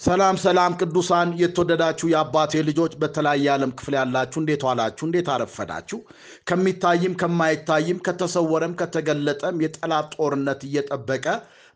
ሰላም ሰላም ቅዱሳን የተወደዳችሁ የአባቴ ልጆች በተለያየ ዓለም ክፍል ያላችሁ እንዴት ዋላችሁ? እንዴት አረፈዳችሁ? ከሚታይም ከማይታይም ከተሰወረም ከተገለጠም የጠላት ጦርነት እየጠበቀ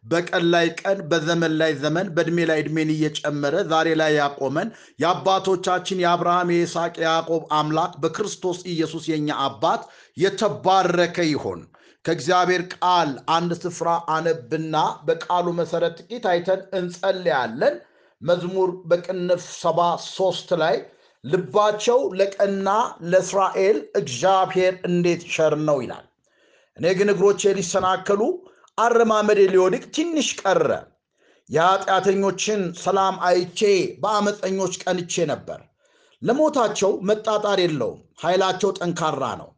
በቀን ላይ ቀን በዘመን ላይ ዘመን በዕድሜ ላይ ዕድሜን እየጨመረ ዛሬ ላይ ያቆመን የአባቶቻችን የአብርሃም የይስሐቅ የያዕቆብ አምላክ በክርስቶስ ኢየሱስ የኛ አባት የተባረከ ይሆን። ከእግዚአብሔር ቃል አንድ ስፍራ አነብና በቃሉ መሰረት ጥቂት አይተን እንጸልያለን። መዝሙር በቅንፍ ሰባ ሶስት ላይ ልባቸው ለቀና ለእስራኤል እግዚአብሔር እንዴት ቸር ነው ይላል። እኔ ግን እግሮቼ ሊሰናከሉ አረማመዴ ሊወድቅ ትንሽ ቀረ። የኃጢአተኞችን ሰላም አይቼ በአመፀኞች ቀንቼ ነበር። ለሞታቸው መጣጣር የለውም፣ ኃይላቸው ጠንካራ ነው።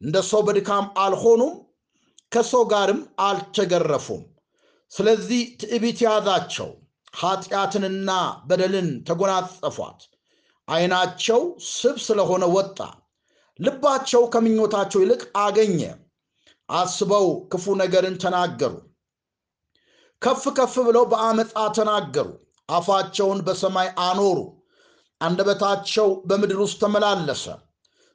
እንደ ሰው በድካም አልሆኑም፣ ከሰው ጋርም አልተገረፉም። ስለዚህ ትዕቢት ያዛቸው፣ ኃጢአትንና በደልን ተጎናጸፏት። ዓይናቸው ስብ ስለሆነ ወጣ፣ ልባቸው ከምኞታቸው ይልቅ አገኘ። አስበው ክፉ ነገርን ተናገሩ፣ ከፍ ከፍ ብለው በአመፃ ተናገሩ። አፋቸውን በሰማይ አኖሩ፣ አንደበታቸው በምድር ውስጥ ተመላለሰ።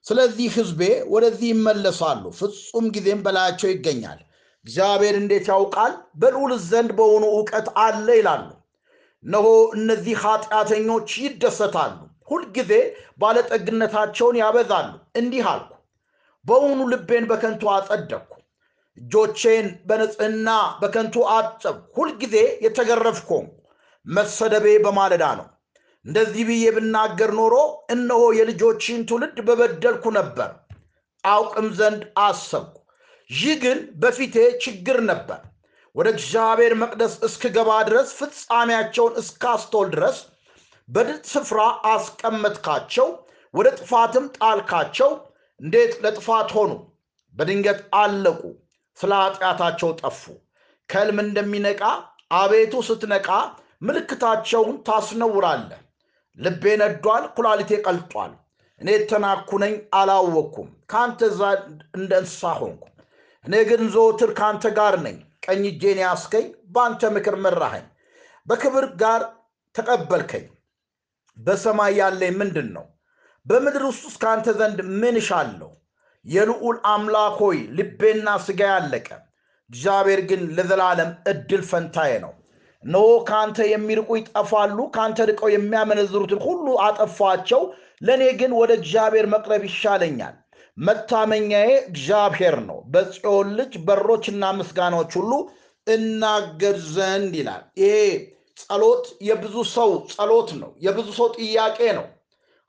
ስለዚህ ሕዝቤ ወደዚህ ይመለሳሉ፣ ፍጹም ጊዜም በላያቸው ይገኛል። እግዚአብሔር እንዴት ያውቃል? በልዑል ዘንድ በሆኑ እውቀት አለ ይላሉ። እነሆ እነዚህ ኃጢአተኞች ይደሰታሉ፣ ሁልጊዜ ባለጠግነታቸውን ያበዛሉ። እንዲህ አልኩ፣ በውኑ ልቤን በከንቱ አጸደቅኩ፣ እጆቼን በንጽሕና በከንቱ አጠብኩ። ሁልጊዜ የተገረፍኩ መሰደቤ በማለዳ ነው። እንደዚህ ብዬ ብናገር ኖሮ እነሆ የልጆችን ትውልድ በበደልኩ ነበር፣ አውቅም ዘንድ አሰብኩ። ይህ ግን በፊቴ ችግር ነበር። ወደ እግዚአብሔር መቅደስ እስክገባ ድረስ ፍጻሜያቸውን እስካስተውል ድረስ በድጥ ስፍራ አስቀመጥካቸው፣ ወደ ጥፋትም ጣልካቸው። እንዴት ለጥፋት ሆኑ! በድንገት አለቁ፣ ስለ ኃጢአታቸው ጠፉ። ከሕልም እንደሚነቃ አቤቱ ስትነቃ ምልክታቸውን ታስነውራለህ። ልቤ ነዷል፣ ኩላሊቴ ቀልጧል። እኔ የተናኩ ነኝ አላወቅኩም፣ ከአንተ እንደ እንስሳ ሆንኩ። እኔ ግን ዘወትር ከአንተ ጋር ነኝ። ቀኝ እጄን ያስከኝ፣ በአንተ ምክር መራኸኝ፣ በክብር ጋር ተቀበልከኝ። በሰማይ ያለኝ ምንድን ነው? በምድር ውስጥ ውስጥ ከአንተ ዘንድ ምን እሻለሁ? የልዑል አምላክ ሆይ ልቤና ሥጋ ያለቀ፣ እግዚአብሔር ግን ለዘላለም እድል ፈንታዬ ነው። እነሆ ከአንተ የሚርቁ ይጠፋሉ፣ ከአንተ ርቀው የሚያመነዝሩትን ሁሉ አጠፋቸው። ለእኔ ግን ወደ እግዚአብሔር መቅረብ ይሻለኛል። መታመኛዬ እግዚአብሔር ነው። በጽዮን ልጅ በሮችና ምስጋናዎች ሁሉ እናገር ዘንድ ይላል። ይሄ ጸሎት የብዙ ሰው ጸሎት ነው። የብዙ ሰው ጥያቄ ነው።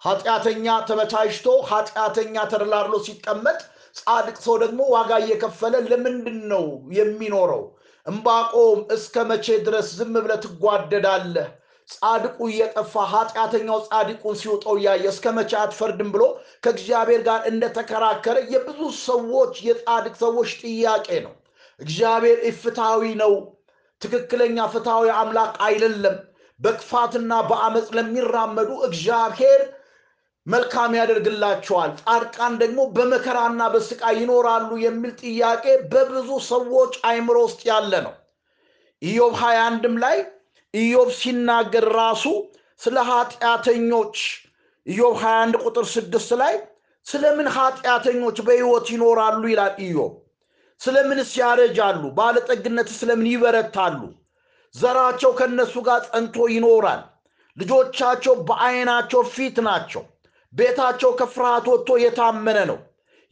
ኃጢአተኛ ተመቻችቶ ኃጢአተኛ ተደላድሎ ሲቀመጥ፣ ጻድቅ ሰው ደግሞ ዋጋ እየከፈለ ለምንድን ነው የሚኖረው? እምባቆም እስከ መቼ ድረስ ዝም ብለህ ትጓደዳለህ? ጻድቁ እየጠፋ ኃጢአተኛው ጻድቁን ሲውጠው እያየ እስከ መቼ አትፈርድም ብሎ ከእግዚአብሔር ጋር እንደተከራከረ የብዙ ሰዎች የጻድቅ ሰዎች ጥያቄ ነው። እግዚአብሔር ኢፍትሐዊ ነው። ትክክለኛ ፍትሐዊ አምላክ አይደለም። በክፋትና በአመፅ ለሚራመዱ እግዚአብሔር መልካም ያደርግላቸዋል፣ ጻድቃን ደግሞ በመከራና በስቃይ ይኖራሉ የሚል ጥያቄ በብዙ ሰዎች አይምሮ ውስጥ ያለ ነው። ኢዮብ ሀያ አንድም ላይ ኢዮብ ሲናገር ራሱ ስለ ኃጢአተኞች ኢዮብ 21 ቁጥር ስድስት ላይ ስለምን ኃጢአተኞች በሕይወት ይኖራሉ ይላል ኢዮብ። ስለምንስ ያረጃሉ? ባለጠግነት ስለምን ይበረታሉ? ዘራቸው ከእነሱ ጋር ጸንቶ ይኖራል። ልጆቻቸው በዓይናቸው ፊት ናቸው። ቤታቸው ከፍርሃት ወጥቶ የታመነ ነው።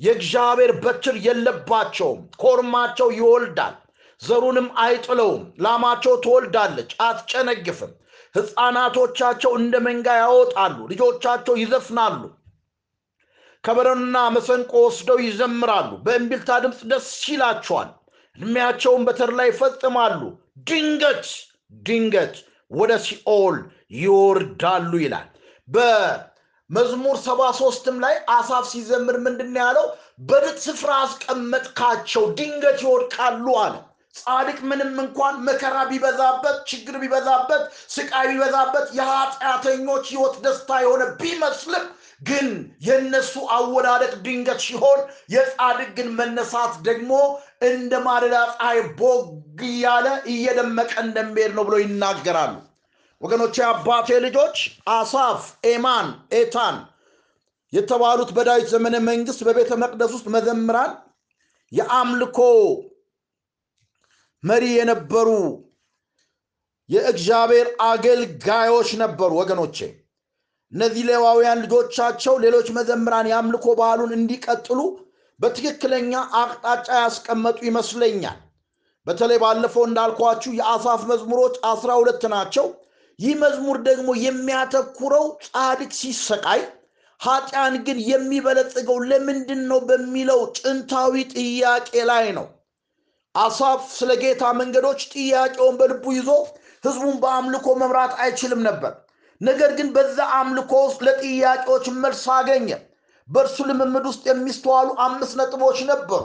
የእግዚአብሔር በትር የለባቸውም። ኮርማቸው ይወልዳል ዘሩንም አይጥለውም። ላማቸው ትወልዳለች አትጨነግፍም። ሕፃናቶቻቸው እንደ መንጋ ያወጣሉ፣ ልጆቻቸው ይዘፍናሉ። ከበሮንና መሰንቆ ወስደው ይዘምራሉ፣ በእምቢልታ ድምፅ ደስ ይላቸዋል። ዕድሜያቸውን በተድላ ይፈጽማሉ። ድንገት ድንገት ወደ ሲኦል ይወርዳሉ ይላል። በመዝሙር ሰባ ሶስትም ላይ አሳፍ ሲዘምር ምንድን ያለው? በድጥ ስፍራ አስቀመጥካቸው፣ ድንገት ይወድቃሉ አለ። ጻድቅ ምንም እንኳን መከራ ቢበዛበት፣ ችግር ቢበዛበት፣ ስቃይ ቢበዛበት፣ የኃጢአተኞች ሕይወት ደስታ የሆነ ቢመስልም ግን የእነሱ አወዳደቅ ድንገት ሲሆን የጻድቅ ግን መነሳት ደግሞ እንደ ማለዳ ፀሐይ ቦግ እያለ እየደመቀ እንደሚሄድ ነው ብሎ ይናገራሉ። ወገኖቼ አባቴ ልጆች አሳፍ፣ ኤማን፣ ኤታን የተባሉት በዳዊት ዘመነ መንግስት በቤተ መቅደስ ውስጥ መዘምራን የአምልኮ መሪ የነበሩ የእግዚአብሔር አገልጋዮች ነበሩ። ወገኖቼ እነዚህ ሌዋውያን ልጆቻቸው ሌሎች መዘምራን የአምልኮ ባህሉን እንዲቀጥሉ በትክክለኛ አቅጣጫ ያስቀመጡ ይመስለኛል። በተለይ ባለፈው እንዳልኳችሁ የአሳፍ መዝሙሮች አስራ ሁለት ናቸው። ይህ መዝሙር ደግሞ የሚያተኩረው ጻድቅ ሲሰቃይ ኃጢያን ግን የሚበለጽገው ለምንድን ነው በሚለው ጥንታዊ ጥያቄ ላይ ነው። አሳፍ ስለ ጌታ መንገዶች ጥያቄውን በልቡ ይዞ ህዝቡን በአምልኮ መምራት አይችልም ነበር። ነገር ግን በዛ አምልኮ ውስጥ ለጥያቄዎች መልስ አገኘ። በእርሱ ልምምድ ውስጥ የሚስተዋሉ አምስት ነጥቦች ነበሩ።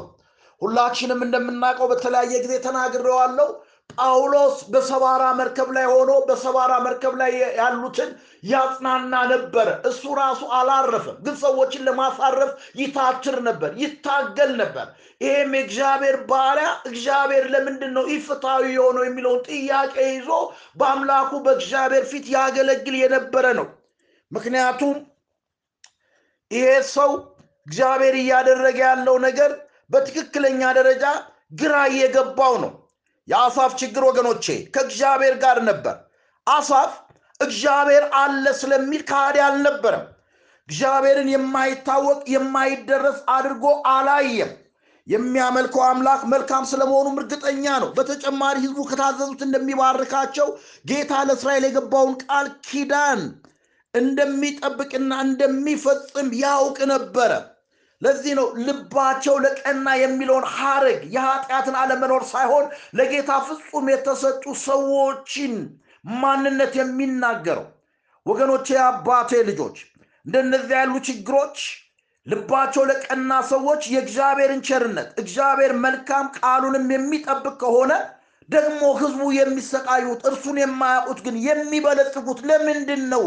ሁላችንም እንደምናውቀው በተለያየ ጊዜ ተናግሬዋለሁ። ጳውሎስ በሰባራ መርከብ ላይ ሆኖ በሰባራ መርከብ ላይ ያሉትን ያጽናና ነበረ። እሱ ራሱ አላረፈም፣ ግን ሰዎችን ለማሳረፍ ይታትር ነበር፣ ይታገል ነበር። ይሄም የእግዚአብሔር ባሪያ እግዚአብሔር ለምንድን ነው ኢፍትሐዊ የሆነው የሚለውን ጥያቄ ይዞ በአምላኩ በእግዚአብሔር ፊት ያገለግል የነበረ ነው። ምክንያቱም ይሄ ሰው እግዚአብሔር እያደረገ ያለው ነገር በትክክለኛ ደረጃ ግራ እየገባው ነው። የአሳፍ ችግር ወገኖቼ ከእግዚአብሔር ጋር ነበር። አሳፍ እግዚአብሔር አለ ስለሚል ከሃዲ አልነበረም። እግዚአብሔርን የማይታወቅ የማይደረስ አድርጎ አላየም። የሚያመልከው አምላክ መልካም ስለመሆኑም እርግጠኛ ነው። በተጨማሪ ህዝቡ ከታዘዙት እንደሚባርካቸው ጌታ ለእስራኤል የገባውን ቃል ኪዳን እንደሚጠብቅና እንደሚፈጽም ያውቅ ነበረ። ለዚህ ነው ልባቸው ለቀና የሚለውን ሐረግ የኃጢአትን አለመኖር ሳይሆን ለጌታ ፍጹም የተሰጡ ሰዎችን ማንነት የሚናገረው። ወገኖቼ፣ የአባቴ ልጆች እንደነዚህ ያሉ ችግሮች ልባቸው ለቀና ሰዎች የእግዚአብሔርን ቸርነት እግዚአብሔር መልካም ቃሉንም የሚጠብቅ ከሆነ ደግሞ ህዝቡ የሚሰቃዩት እርሱን የማያውቁት ግን የሚበለጽጉት ለምንድን ነው?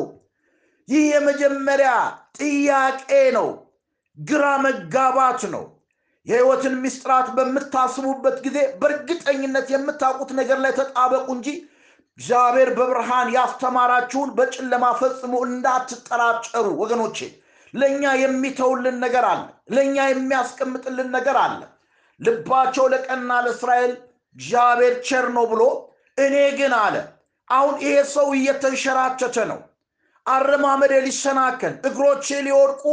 ይህ የመጀመሪያ ጥያቄ ነው። ግራ መጋባት ነው። የህይወትን ምስጢራት በምታስቡበት ጊዜ በእርግጠኝነት የምታውቁት ነገር ላይ ተጣበቁ እንጂ እግዚአብሔር በብርሃን ያስተማራችሁን በጨለማ ፈጽሞ እንዳትጠራጠሩ ወገኖቼ። ለእኛ የሚተውልን ነገር አለ። ለእኛ የሚያስቀምጥልን ነገር አለ። ልባቸው ለቀና ለእስራኤል እግዚአብሔር ቸር ነው ብሎ እኔ ግን አለ አሁን ይሄ ሰው እየተንሸራተተ ነው አረማመዴ ሊሰናከል እግሮቼ ሊወድቁ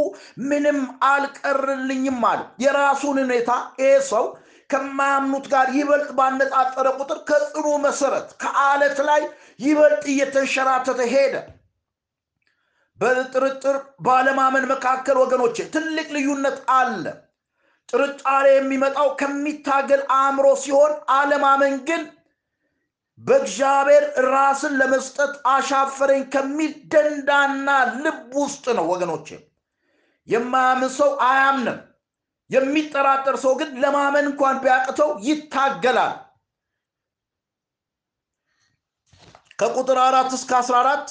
ምንም አልቀርልኝም አለ። የራሱን ሁኔታ ይሄ ሰው ከማያምኑት ጋር ይበልጥ ባነጻጸረ ቁጥር ከጽኑ መሰረት ከአለት ላይ ይበልጥ እየተንሸራተተ ሄደ። በጥርጥር ባለማመን መካከል ወገኖቼ ትልቅ ልዩነት አለ። ጥርጣሬ የሚመጣው ከሚታገል አእምሮ ሲሆን፣ አለማመን ግን በእግዚአብሔር ራስን ለመስጠት አሻፈረኝ ከሚል ደንዳና ልብ ውስጥ ነው ወገኖቼ። የማያምን ሰው አያምንም። የሚጠራጠር ሰው ግን ለማመን እንኳን ቢያቅተው ይታገላል። ከቁጥር አራት እስከ አስራ አራት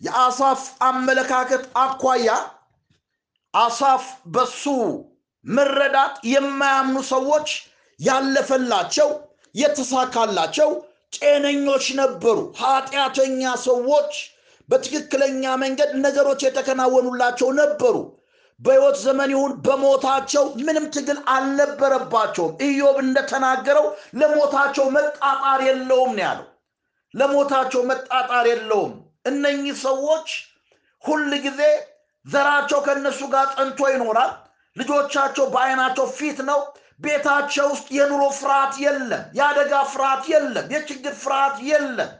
የአሳፍ አመለካከት አኳያ አሳፍ በሱ መረዳት የማያምኑ ሰዎች ያለፈላቸው የተሳካላቸው ጤነኞች ነበሩ። ኃጢአተኛ ሰዎች በትክክለኛ መንገድ ነገሮች የተከናወኑላቸው ነበሩ። በሕይወት ዘመን ይሁን በሞታቸው ምንም ትግል አልነበረባቸውም። ኢዮብ እንደተናገረው ለሞታቸው መጣጣር የለውም ነው ያለው። ለሞታቸው መጣጣር የለውም። እነኚህ ሰዎች ሁል ጊዜ ዘራቸው ከእነሱ ጋር ጸንቶ ይኖራል። ልጆቻቸው በዓይናቸው ፊት ነው። ቤታቸው ውስጥ የኑሮ ፍርሃት የለም። የአደጋ ፍርሃት የለም። የችግር ፍርሃት የለም።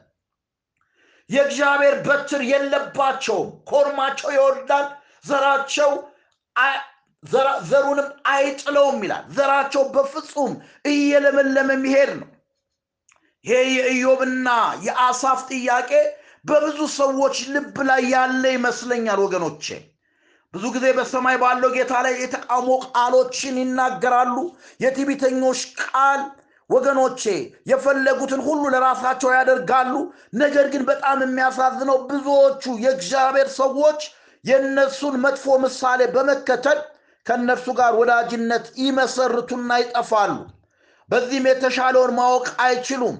የእግዚአብሔር በትር የለባቸውም። ኮርማቸው ይወርዳል፣ ዘራቸው ዘሩንም አይጥለውም ይላል። ዘራቸው በፍጹም እየለመለመ የሚሄድ ነው። ይሄ የኢዮብና የአሳፍ ጥያቄ በብዙ ሰዎች ልብ ላይ ያለ ይመስለኛል ወገኖቼ። ብዙ ጊዜ በሰማይ ባለው ጌታ ላይ የተቃውሞ ቃሎችን ይናገራሉ። የትዕቢተኞች ቃል ወገኖቼ የፈለጉትን ሁሉ ለራሳቸው ያደርጋሉ። ነገር ግን በጣም የሚያሳዝነው ብዙዎቹ የእግዚአብሔር ሰዎች የእነሱን መጥፎ ምሳሌ በመከተል ከእነርሱ ጋር ወዳጅነት ይመሰርቱና ይጠፋሉ። በዚህም የተሻለውን ማወቅ አይችሉም።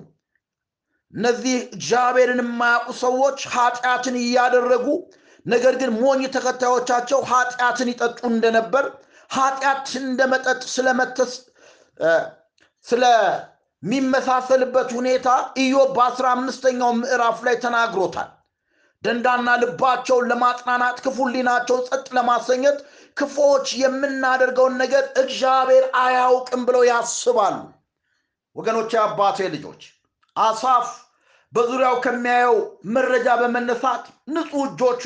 እነዚህ እግዚአብሔርን የማያውቁ ሰዎች ኃጢአትን እያደረጉ ነገር ግን ሞኝ ተከታዮቻቸው ኃጢአትን ይጠጡ እንደነበር ኃጢአት እንደ መጠጥ ስለመተስ ስለሚመሳሰልበት ሁኔታ ኢዮብ በአስራ አምስተኛው ምዕራፍ ላይ ተናግሮታል። ደንዳና ልባቸውን ለማጽናናት ክፉ ሕሊናቸውን ጸጥ ለማሰኘት ክፎች የምናደርገውን ነገር እግዚአብሔር አያውቅም ብለው ያስባሉ። ወገኖች አባቴ ልጆች አሳፍ በዙሪያው ከሚያየው መረጃ በመነሳት ንጹህ እጆቹ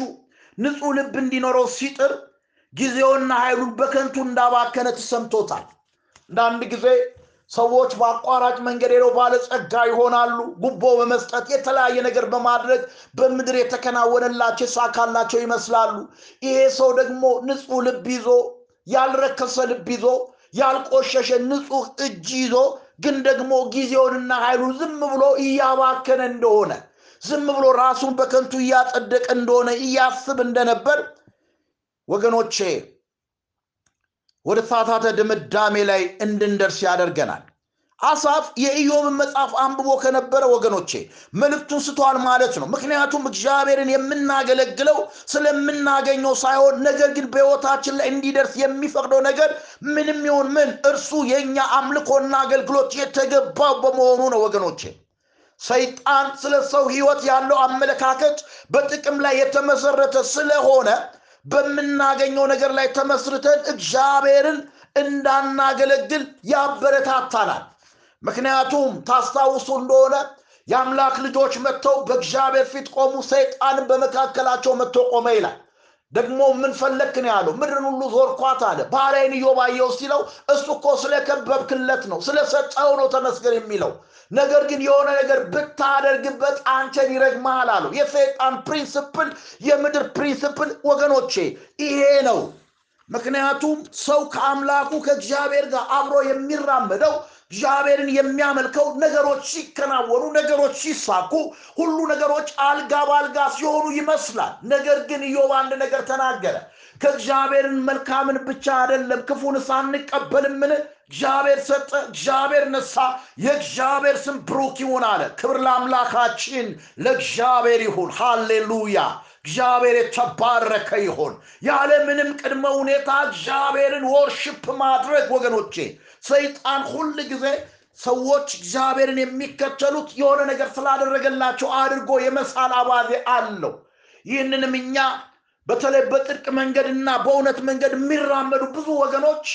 ንጹህ ልብ እንዲኖረው ሲጥር ጊዜውና ኃይሉን በከንቱ እንዳባከነ ተሰምቶታል። አንዳንድ ጊዜ ሰዎች በአቋራጭ መንገድ ሄደው ባለጸጋ ይሆናሉ። ጉቦ በመስጠት የተለያየ ነገር በማድረግ በምድር የተከናወነላቸው የሳካላቸው ይመስላሉ። ይሄ ሰው ደግሞ ንጹህ ልብ ይዞ ያልረከሰ ልብ ይዞ ያልቆሸሸ ንጹህ እጅ ይዞ ግን ደግሞ ጊዜውንና ኃይሉን ዝም ብሎ እያባከነ እንደሆነ ዝም ብሎ ራሱን በከንቱ እያጸደቀ እንደሆነ እያስብ እንደነበር ወገኖቼ ወደ ሳታተ ድምዳሜ ላይ እንድንደርስ ያደርገናል። አሳፍ የኢዮብን መጽሐፍ አንብቦ ከነበረ ወገኖቼ መልእክቱን ስቷል ማለት ነው። ምክንያቱም እግዚአብሔርን የምናገለግለው ስለምናገኘው ሳይሆን ነገር ግን በህይወታችን ላይ እንዲደርስ የሚፈቅደው ነገር ምንም ይሁን ምን እርሱ የእኛ አምልኮና አገልግሎት የተገባው በመሆኑ ነው ወገኖቼ ሰይጣን ስለ ሰው ህይወት ያለው አመለካከት በጥቅም ላይ የተመሰረተ ስለሆነ በምናገኘው ነገር ላይ ተመስርተን እግዚአብሔርን እንዳናገለግል ያበረታታናል። ምክንያቱም ታስታውሱ እንደሆነ የአምላክ ልጆች መጥተው በእግዚአብሔር ፊት ቆሙ ሰይጣንም በመካከላቸው መጥቶ ቆመ ይላል። ደግሞ ምን ነው ያለው? ምድርን ሁሉ ዞርኳት አለ። ባሪያዬን ኢዮብ አየው ሲለው እሱ እኮ ስለከበብክለት ነው ስለሰጠው ነው ተመስገን የሚለው ነገር ግን የሆነ ነገር ብታደርግበት አንተን ይረግመሃል አለው የሰይጣን principle የምድር principle ወገኖቼ ይሄ ነው። ምክንያቱም ሰው ከአምላኩ ከእግዚአብሔር ጋር አብሮ የሚራመደው እግዚአብሔርን የሚያመልከው ነገሮች ሲከናወኑ ነገሮች ሲሳኩ ሁሉ ነገሮች አልጋ በአልጋ ሲሆኑ ይመስላል። ነገር ግን ኢዮብ አንድ ነገር ተናገረ። ከእግዚአብሔርን መልካምን ብቻ አይደለም ክፉንስ አንቀበልምን እግዚአብሔር ሰጠ እግዚአብሔር ነሳ የእግዚአብሔር ስም ብሩክ ይሁን አለ። ክብር ለአምላካችን ለእግዚአብሔር ይሁን። ሃሌሉያ እግዚአብሔር የተባረከ ይሆን ያለ ምንም ቅድመ ሁኔታ እግዚአብሔርን ወርሽፕ ማድረግ ወገኖቼ ሰይጣን ሁል ጊዜ ሰዎች እግዚአብሔርን የሚከተሉት የሆነ ነገር ስላደረገላቸው አድርጎ የመሳል አባዜ አለው። ይህንንም እኛ በተለይ በጽድቅ መንገድና በእውነት መንገድ የሚራመዱ ብዙ ወገኖች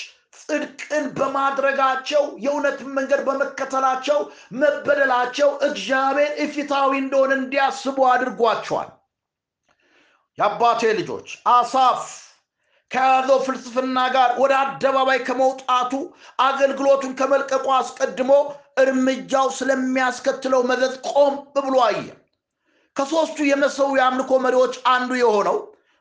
ጽድቅን በማድረጋቸው የእውነትን መንገድ በመከተላቸው መበደላቸው እግዚአብሔር እፊታዊ እንደሆነ እንዲያስቡ አድርጓቸዋል የአባቴ ልጆች አሳፍ ከያዘው ፍልስፍና ጋር ወደ አደባባይ ከመውጣቱ አገልግሎቱን ከመልቀቁ አስቀድሞ እርምጃው ስለሚያስከትለው መዘዝ ቆም ብሎ አየ። ከሦስቱ የመሰው የአምልኮ መሪዎች አንዱ የሆነው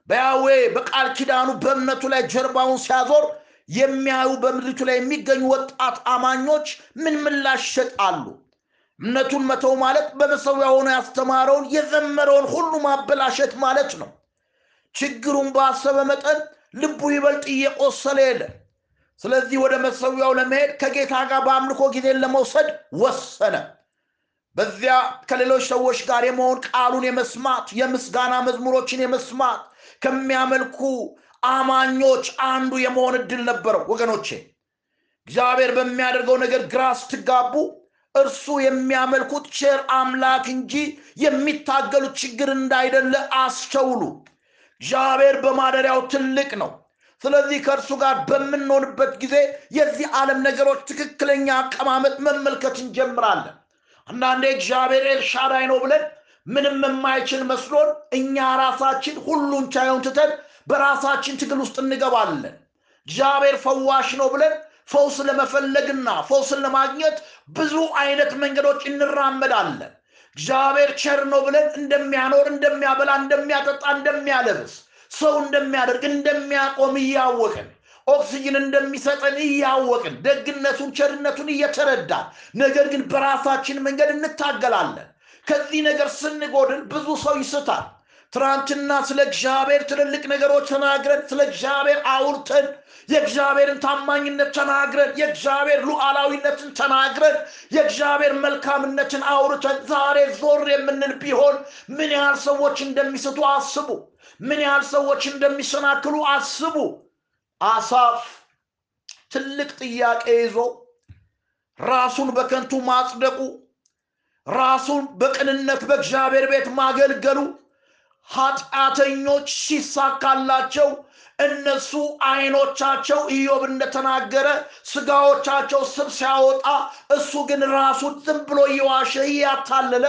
በያዌ በቃል ኪዳኑ በእምነቱ ላይ ጀርባውን ሲያዞር የሚያዩ በምድሪቱ ላይ የሚገኙ ወጣት አማኞች ምን ምላሽ ይሰጣሉ? እምነቱን መተው ማለት በመሰዊያ ሆኖ ያስተማረውን የዘመረውን ሁሉ ማበላሸት ማለት ነው ችግሩን ባሰበ መጠን ልቡ ይበልጥ እየቆሰለ የለ። ስለዚህ ወደ መሰዊያው ለመሄድ ከጌታ ጋር በአምልኮ ጊዜን ለመውሰድ ወሰነ። በዚያ ከሌሎች ሰዎች ጋር የመሆን ቃሉን የመስማት የምስጋና መዝሙሮችን የመስማት ከሚያመልኩ አማኞች አንዱ የመሆን እድል ነበረው። ወገኖቼ እግዚአብሔር በሚያደርገው ነገር ግራ ስትጋቡ እርሱ የሚያመልኩት ቸር አምላክ እንጂ የሚታገሉት ችግር እንዳይደለ አስተውሉ እግዚአብሔር በማደሪያው ትልቅ ነው። ስለዚህ ከእርሱ ጋር በምንሆንበት ጊዜ የዚህ ዓለም ነገሮች ትክክለኛ አቀማመጥ መመልከት እንጀምራለን። አንዳንዴ እግዚአብሔር ኤልሻዳይ ነው ብለን ምንም የማይችል መስሎን እኛ ራሳችን ሁሉን ቻዩን ትተን በራሳችን ትግል ውስጥ እንገባለን። እግዚአብሔር ፈዋሽ ነው ብለን ፈውስ ለመፈለግና ፈውስን ለማግኘት ብዙ አይነት መንገዶች እንራመዳለን እግዚአብሔር ቸር ነው ብለን እንደሚያኖር እንደሚያበላ እንደሚያጠጣ እንደሚያለብስ ሰው እንደሚያደርግ እንደሚያቆም እያወቅን ኦክሲጅን እንደሚሰጠን እያወቅን ደግነቱን ቸርነቱን እየተረዳን ነገር ግን በራሳችን መንገድ እንታገላለን። ከዚህ ነገር ስንጎድል ብዙ ሰው ይስታል ትናንትና ስለ እግዚአብሔር ትልልቅ ነገሮች ተናግረን ስለ እግዚአብሔር አውርተን የእግዚአብሔርን ታማኝነት ተናግረን የእግዚአብሔር ሉዓላዊነትን ተናግረን የእግዚአብሔር መልካምነትን አውርተን ዛሬ ዞር የምንል ቢሆን ምን ያህል ሰዎች እንደሚስቱ አስቡ። ምን ያህል ሰዎች እንደሚሰናክሉ አስቡ። አሳፍ ትልቅ ጥያቄ ይዞ ራሱን በከንቱ ማጽደቁ ራሱን በቅንነት በእግዚአብሔር ቤት ማገልገሉ ኃጢአተኞች ሲሳካላቸው እነሱ አይኖቻቸው ኢዮብ እንደተናገረ ስጋዎቻቸው ስብ ሲያወጣ እሱ ግን ራሱን ዝም ብሎ እየዋሸ እያታለለ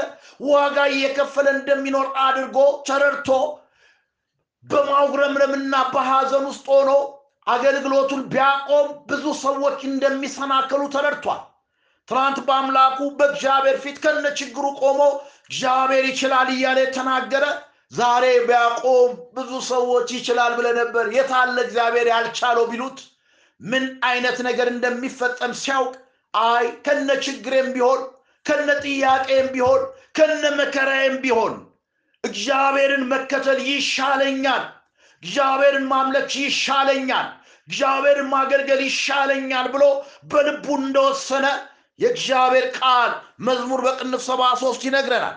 ዋጋ እየከፈለ እንደሚኖር አድርጎ ተረድቶ በማጉረምረምና በሐዘን ውስጥ ሆኖ አገልግሎቱን ቢያቆም ብዙ ሰዎች እንደሚሰናከሉ ተረድቷል። ትናንት በአምላኩ በእግዚአብሔር ፊት ከነ ችግሩ ቆሞ እግዚአብሔር ይችላል እያለ የተናገረ ዛሬ ቢያቆም ብዙ ሰዎች ይችላል ብለ ነበር። የታለ እግዚአብሔር ያልቻለው ቢሉት ምን አይነት ነገር እንደሚፈጸም ሲያውቅ አይ ከነ ችግሬም ቢሆን ከነ ጥያቄም ቢሆን ከነ መከራዬም ቢሆን እግዚአብሔርን መከተል ይሻለኛል፣ እግዚአብሔርን ማምለክ ይሻለኛል፣ እግዚአብሔርን ማገልገል ይሻለኛል ብሎ በልቡ እንደወሰነ የእግዚአብሔር ቃል መዝሙር በቅንፍ ሰባ ሶስት ይነግረናል።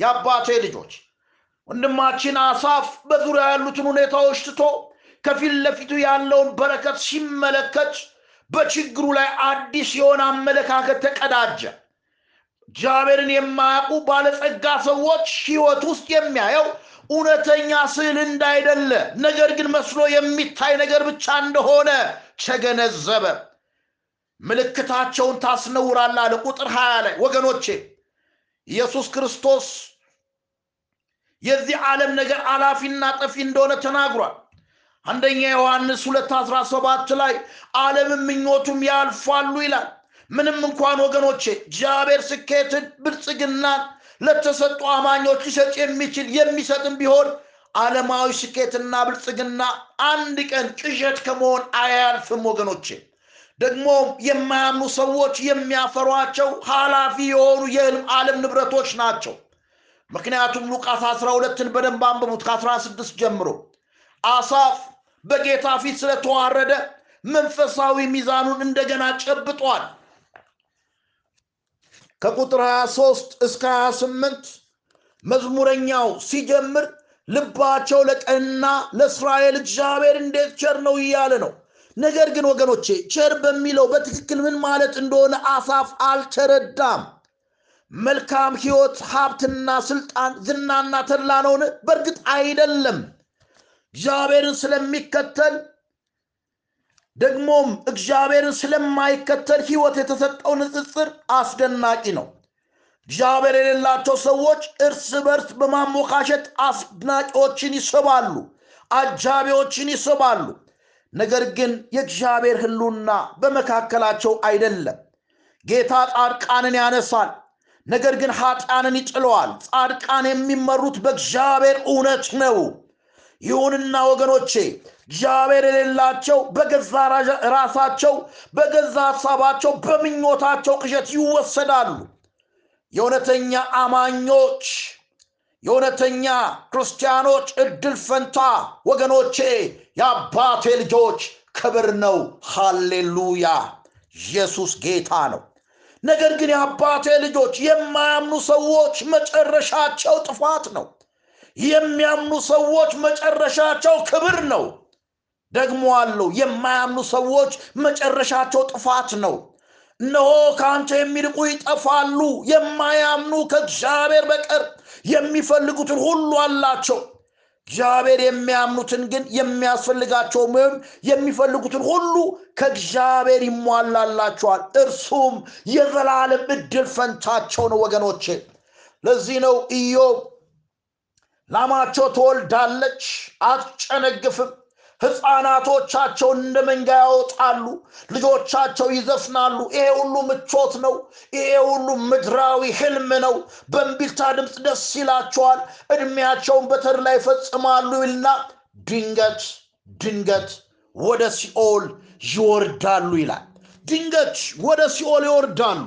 የአባቴ ልጆች ወንድማችን አሳፍ በዙሪያ ያሉትን ሁኔታዎች ትቶ ከፊት ለፊቱ ያለውን በረከት ሲመለከት በችግሩ ላይ አዲስ የሆነ አመለካከት ተቀዳጀ። እግዚአብሔርን የማያውቁ ባለጸጋ ሰዎች ህይወት ውስጥ የሚያየው እውነተኛ ስዕል እንዳይደለ ነገር ግን መስሎ የሚታይ ነገር ብቻ እንደሆነ ተገነዘበ። ምልክታቸውን ታስነውራል አለ ቁጥር ሀያ ላይ ወገኖቼ ኢየሱስ ክርስቶስ የዚህ ዓለም ነገር አላፊና ጠፊ እንደሆነ ተናግሯል። አንደኛ ዮሐንስ ሁለት አስራ ሰባት ላይ ዓለምም ምኞቱም ያልፋሉ ይላል። ምንም እንኳን ወገኖቼ እግዚአብሔር ስኬትን፣ ብልጽግናን ለተሰጡ አማኞች ሊሰጥ የሚችል የሚሰጥም ቢሆን ዓለማዊ ስኬትና ብልጽግና አንድ ቀን ቅዠት ከመሆን አያልፍም ወገኖቼ። ደግሞ የማያምኑ ሰዎች የሚያፈሯቸው ኃላፊ የሆኑ የህልም ዓለም ንብረቶች ናቸው። ምክንያቱም ሉቃስ 12ን በደንብ አንብቡት ከ16 ጀምሮ አሳፍ በጌታ ፊት ስለተዋረደ መንፈሳዊ ሚዛኑን እንደገና ጨብጧል። ከቁጥር 23 እስከ 28 መዝሙረኛው ሲጀምር ልባቸው ለቀንና ለእስራኤል እግዚአብሔር እንዴት ቸር ነው እያለ ነው። ነገር ግን ወገኖቼ ቸር በሚለው በትክክል ምን ማለት እንደሆነ አሳፍ አልተረዳም። መልካም ህይወት፣ ሀብትና ስልጣን፣ ዝናና ተድላ ነውን? በእርግጥ አይደለም። እግዚአብሔርን ስለሚከተል ደግሞም እግዚአብሔርን ስለማይከተል ህይወት የተሰጠው ንጽጽር አስደናቂ ነው። እግዚአብሔር የሌላቸው ሰዎች እርስ በርስ በማሞካሸት አስደናቂዎችን ይስባሉ፣ አጃቢዎችን ይስባሉ። ነገር ግን የእግዚአብሔር ህሉና በመካከላቸው አይደለም። ጌታ ጻድቃንን ያነሳል፣ ነገር ግን ኃጢአንን ይጥለዋል። ጻድቃን የሚመሩት በእግዚአብሔር እውነት ነው። ይሁንና ወገኖቼ እግዚአብሔር የሌላቸው በገዛ ራሳቸው በገዛ ሀሳባቸው በምኞታቸው ቅዠት ይወሰዳሉ። የእውነተኛ አማኞች የእውነተኛ ክርስቲያኖች እድል ፈንታ ወገኖቼ የአባቴ ልጆች ክብር ነው። ሃሌሉያ! ኢየሱስ ጌታ ነው። ነገር ግን የአባቴ ልጆች የማያምኑ ሰዎች መጨረሻቸው ጥፋት ነው። የሚያምኑ ሰዎች መጨረሻቸው ክብር ነው። ደግሞ አለው የማያምኑ ሰዎች መጨረሻቸው ጥፋት ነው። እነሆ ከአንተ የሚርቁ ይጠፋሉ። የማያምኑ ከእግዚአብሔር በቀር የሚፈልጉትን ሁሉ አላቸው። እግዚአብሔር የሚያምኑትን ግን የሚያስፈልጋቸው ወይም የሚፈልጉትን ሁሉ ከእግዚአብሔር ይሟላላቸዋል። እርሱም የዘላለም እድል ፈንታቸው ነው። ወገኖቼ ለዚህ ነው ኢዮብ ላማቸው ትወልዳለች፣ አትጨነግፍም ህፃናቶቻቸውን እንደ መንጋ ያወጣሉ፣ ልጆቻቸው ይዘፍናሉ። ይሄ ሁሉ ምቾት ነው። ይሄ ሁሉ ምድራዊ ህልም ነው። በእምቢልታ ድምፅ ደስ ይላቸዋል፣ እድሜያቸውን በተድላ ይፈጽማሉ ይልና ድንገት ድንገት ወደ ሲኦል ይወርዳሉ ይላል። ድንገት ወደ ሲኦል ይወርዳሉ፣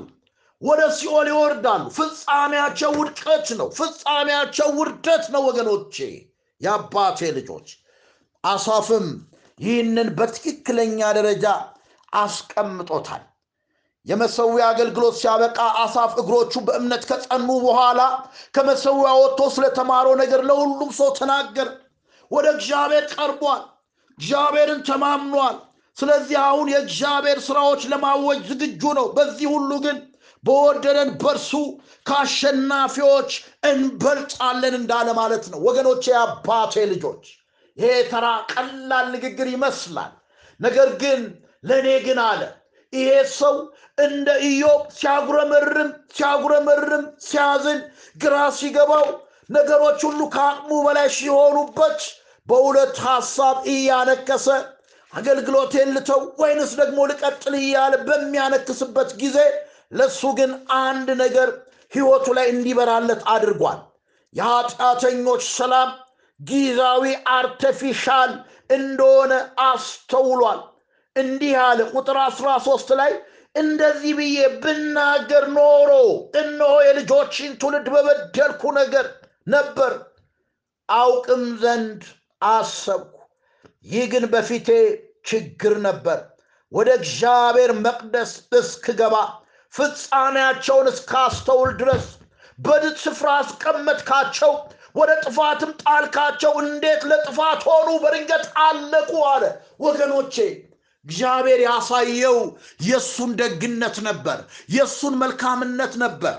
ወደ ሲኦል ይወርዳሉ። ፍጻሜያቸው ውድቀት ነው። ፍጻሜያቸው ውርደት ነው ወገኖቼ የአባቴ ልጆች አሳፍም ይህንን በትክክለኛ ደረጃ አስቀምጦታል። የመሰዊያ አገልግሎት ሲያበቃ አሳፍ እግሮቹ በእምነት ከጸኑ በኋላ ከመሰዊያ ወጥቶ ስለተማረው ነገር ለሁሉም ሰው ተናገረ። ወደ እግዚአብሔር ቀርቧል። እግዚአብሔርን ተማምኗል። ስለዚህ አሁን የእግዚአብሔር ስራዎች ለማወጅ ዝግጁ ነው። በዚህ ሁሉ ግን በወደደን በእርሱ ከአሸናፊዎች እንበልጣለን እንዳለ ማለት ነው። ወገኖቼ የአባቴ ልጆች ይሄ ተራ ቀላል ንግግር ይመስላል። ነገር ግን ለእኔ ግን አለ ይሄ ሰው እንደ ኢዮብ ሲያጉረመርም ሲያጉረመርም ሲያዝን ግራ ሲገባው ነገሮች ሁሉ ከአቅሙ በላይ ሲሆኑበት በሁለት ሐሳብ እያነከሰ አገልግሎቴን ልተው ወይንስ ደግሞ ልቀጥል እያለ በሚያነክስበት ጊዜ ለሱ ግን አንድ ነገር ህይወቱ ላይ እንዲበራለት አድርጓል። የኃጢአተኞች ሰላም ጊዜያዊ አርተፊሻል እንደሆነ አስተውሏል። እንዲህ አለ ቁጥር 13 ላይ እንደዚህ ብዬ ብናገር ኖሮ እነሆ የልጆችን ትውልድ በበደልኩ ነገር ነበር። አውቅም ዘንድ አሰብኩ። ይህ ግን በፊቴ ችግር ነበር። ወደ እግዚአብሔር መቅደስ እስክገባ ፍጻሜያቸውን እስካስተውል ድረስ በድጥ ስፍራ አስቀመጥካቸው ወደ ጥፋትም ጣልካቸው። እንዴት ለጥፋት ሆኑ? በድንገት አለቁ አለ። ወገኖቼ እግዚአብሔር ያሳየው የእሱን ደግነት ነበር የእሱን መልካምነት ነበር።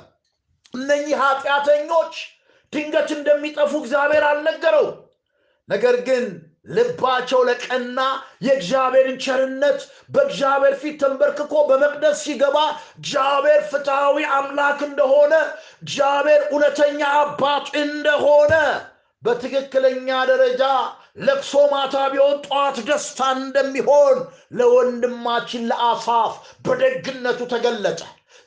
እነኚህ ኃጢአተኞች ድንገት እንደሚጠፉ እግዚአብሔር አልነገረው ነገር ግን ልባቸው ለቀና። የእግዚአብሔርን ቸርነት በእግዚአብሔር ፊት ተንበርክኮ በመቅደስ ሲገባ እግዚአብሔር ፍትሐዊ አምላክ እንደሆነ እግዚአብሔር እውነተኛ አባት እንደሆነ በትክክለኛ ደረጃ ለቅሶ ማታ ቢሆን ጠዋት ደስታ እንደሚሆን ለወንድማችን ለአሳፍ በደግነቱ ተገለጠ።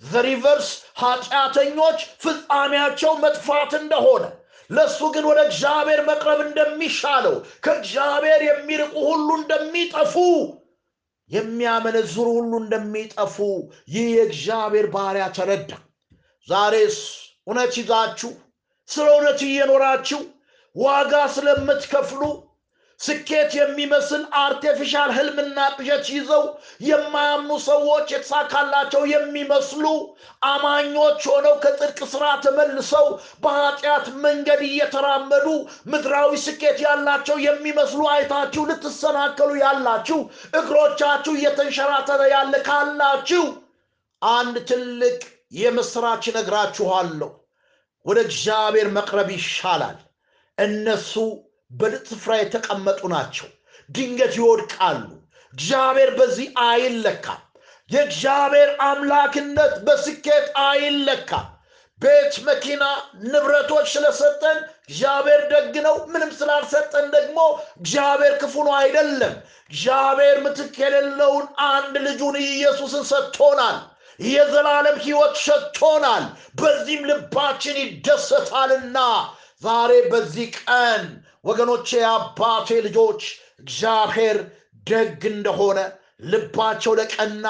ዘሪቨርስ ኃጢአተኞች ፍጻሜያቸው መጥፋት እንደሆነ ለእሱ ግን ወደ እግዚአብሔር መቅረብ እንደሚሻለው ከእግዚአብሔር የሚርቁ ሁሉ እንደሚጠፉ የሚያመነዝሩ ሁሉ እንደሚጠፉ ይህ የእግዚአብሔር ባሪያ ተረዳ። ዛሬስ እውነት ይዛችሁ ስለ እውነት እየኖራችሁ ዋጋ ስለምትከፍሉ ስኬት የሚመስል አርቴፊሻል ህልምና ቅዠት ይዘው የማያምኑ ሰዎች የተሳካላቸው የሚመስሉ አማኞች ሆነው ከጽድቅ ስራ ተመልሰው በኃጢአት መንገድ እየተራመዱ ምድራዊ ስኬት ያላቸው የሚመስሉ አይታችሁ ልትሰናከሉ ያላችሁ እግሮቻችሁ እየተንሸራተተ ያለ ካላችሁ አንድ ትልቅ የምስራች ነግራችኋለሁ ወደ እግዚአብሔር መቅረብ ይሻላል። እነሱ በድጥ ስፍራ የተቀመጡ ናቸው። ድንገት ይወድቃሉ። እግዚአብሔር በዚህ አይለካም። የእግዚአብሔር አምላክነት በስኬት አይለካም። ቤት መኪና ንብረቶች ስለሰጠን እግዚአብሔር ደግ ነው። ምንም ስላልሰጠን ደግሞ እግዚአብሔር ክፉ ነው አይደለም። እግዚአብሔር ምትክ የሌለውን አንድ ልጁን ኢየሱስን ሰጥቶናል። የዘላለም ህይወት ሰጥቶናል። በዚህም ልባችን ይደሰታልና ዛሬ በዚህ ቀን ወገኖቼ የአባቴ ልጆች እግዚአብሔር ደግ እንደሆነ ልባቸው ለቀና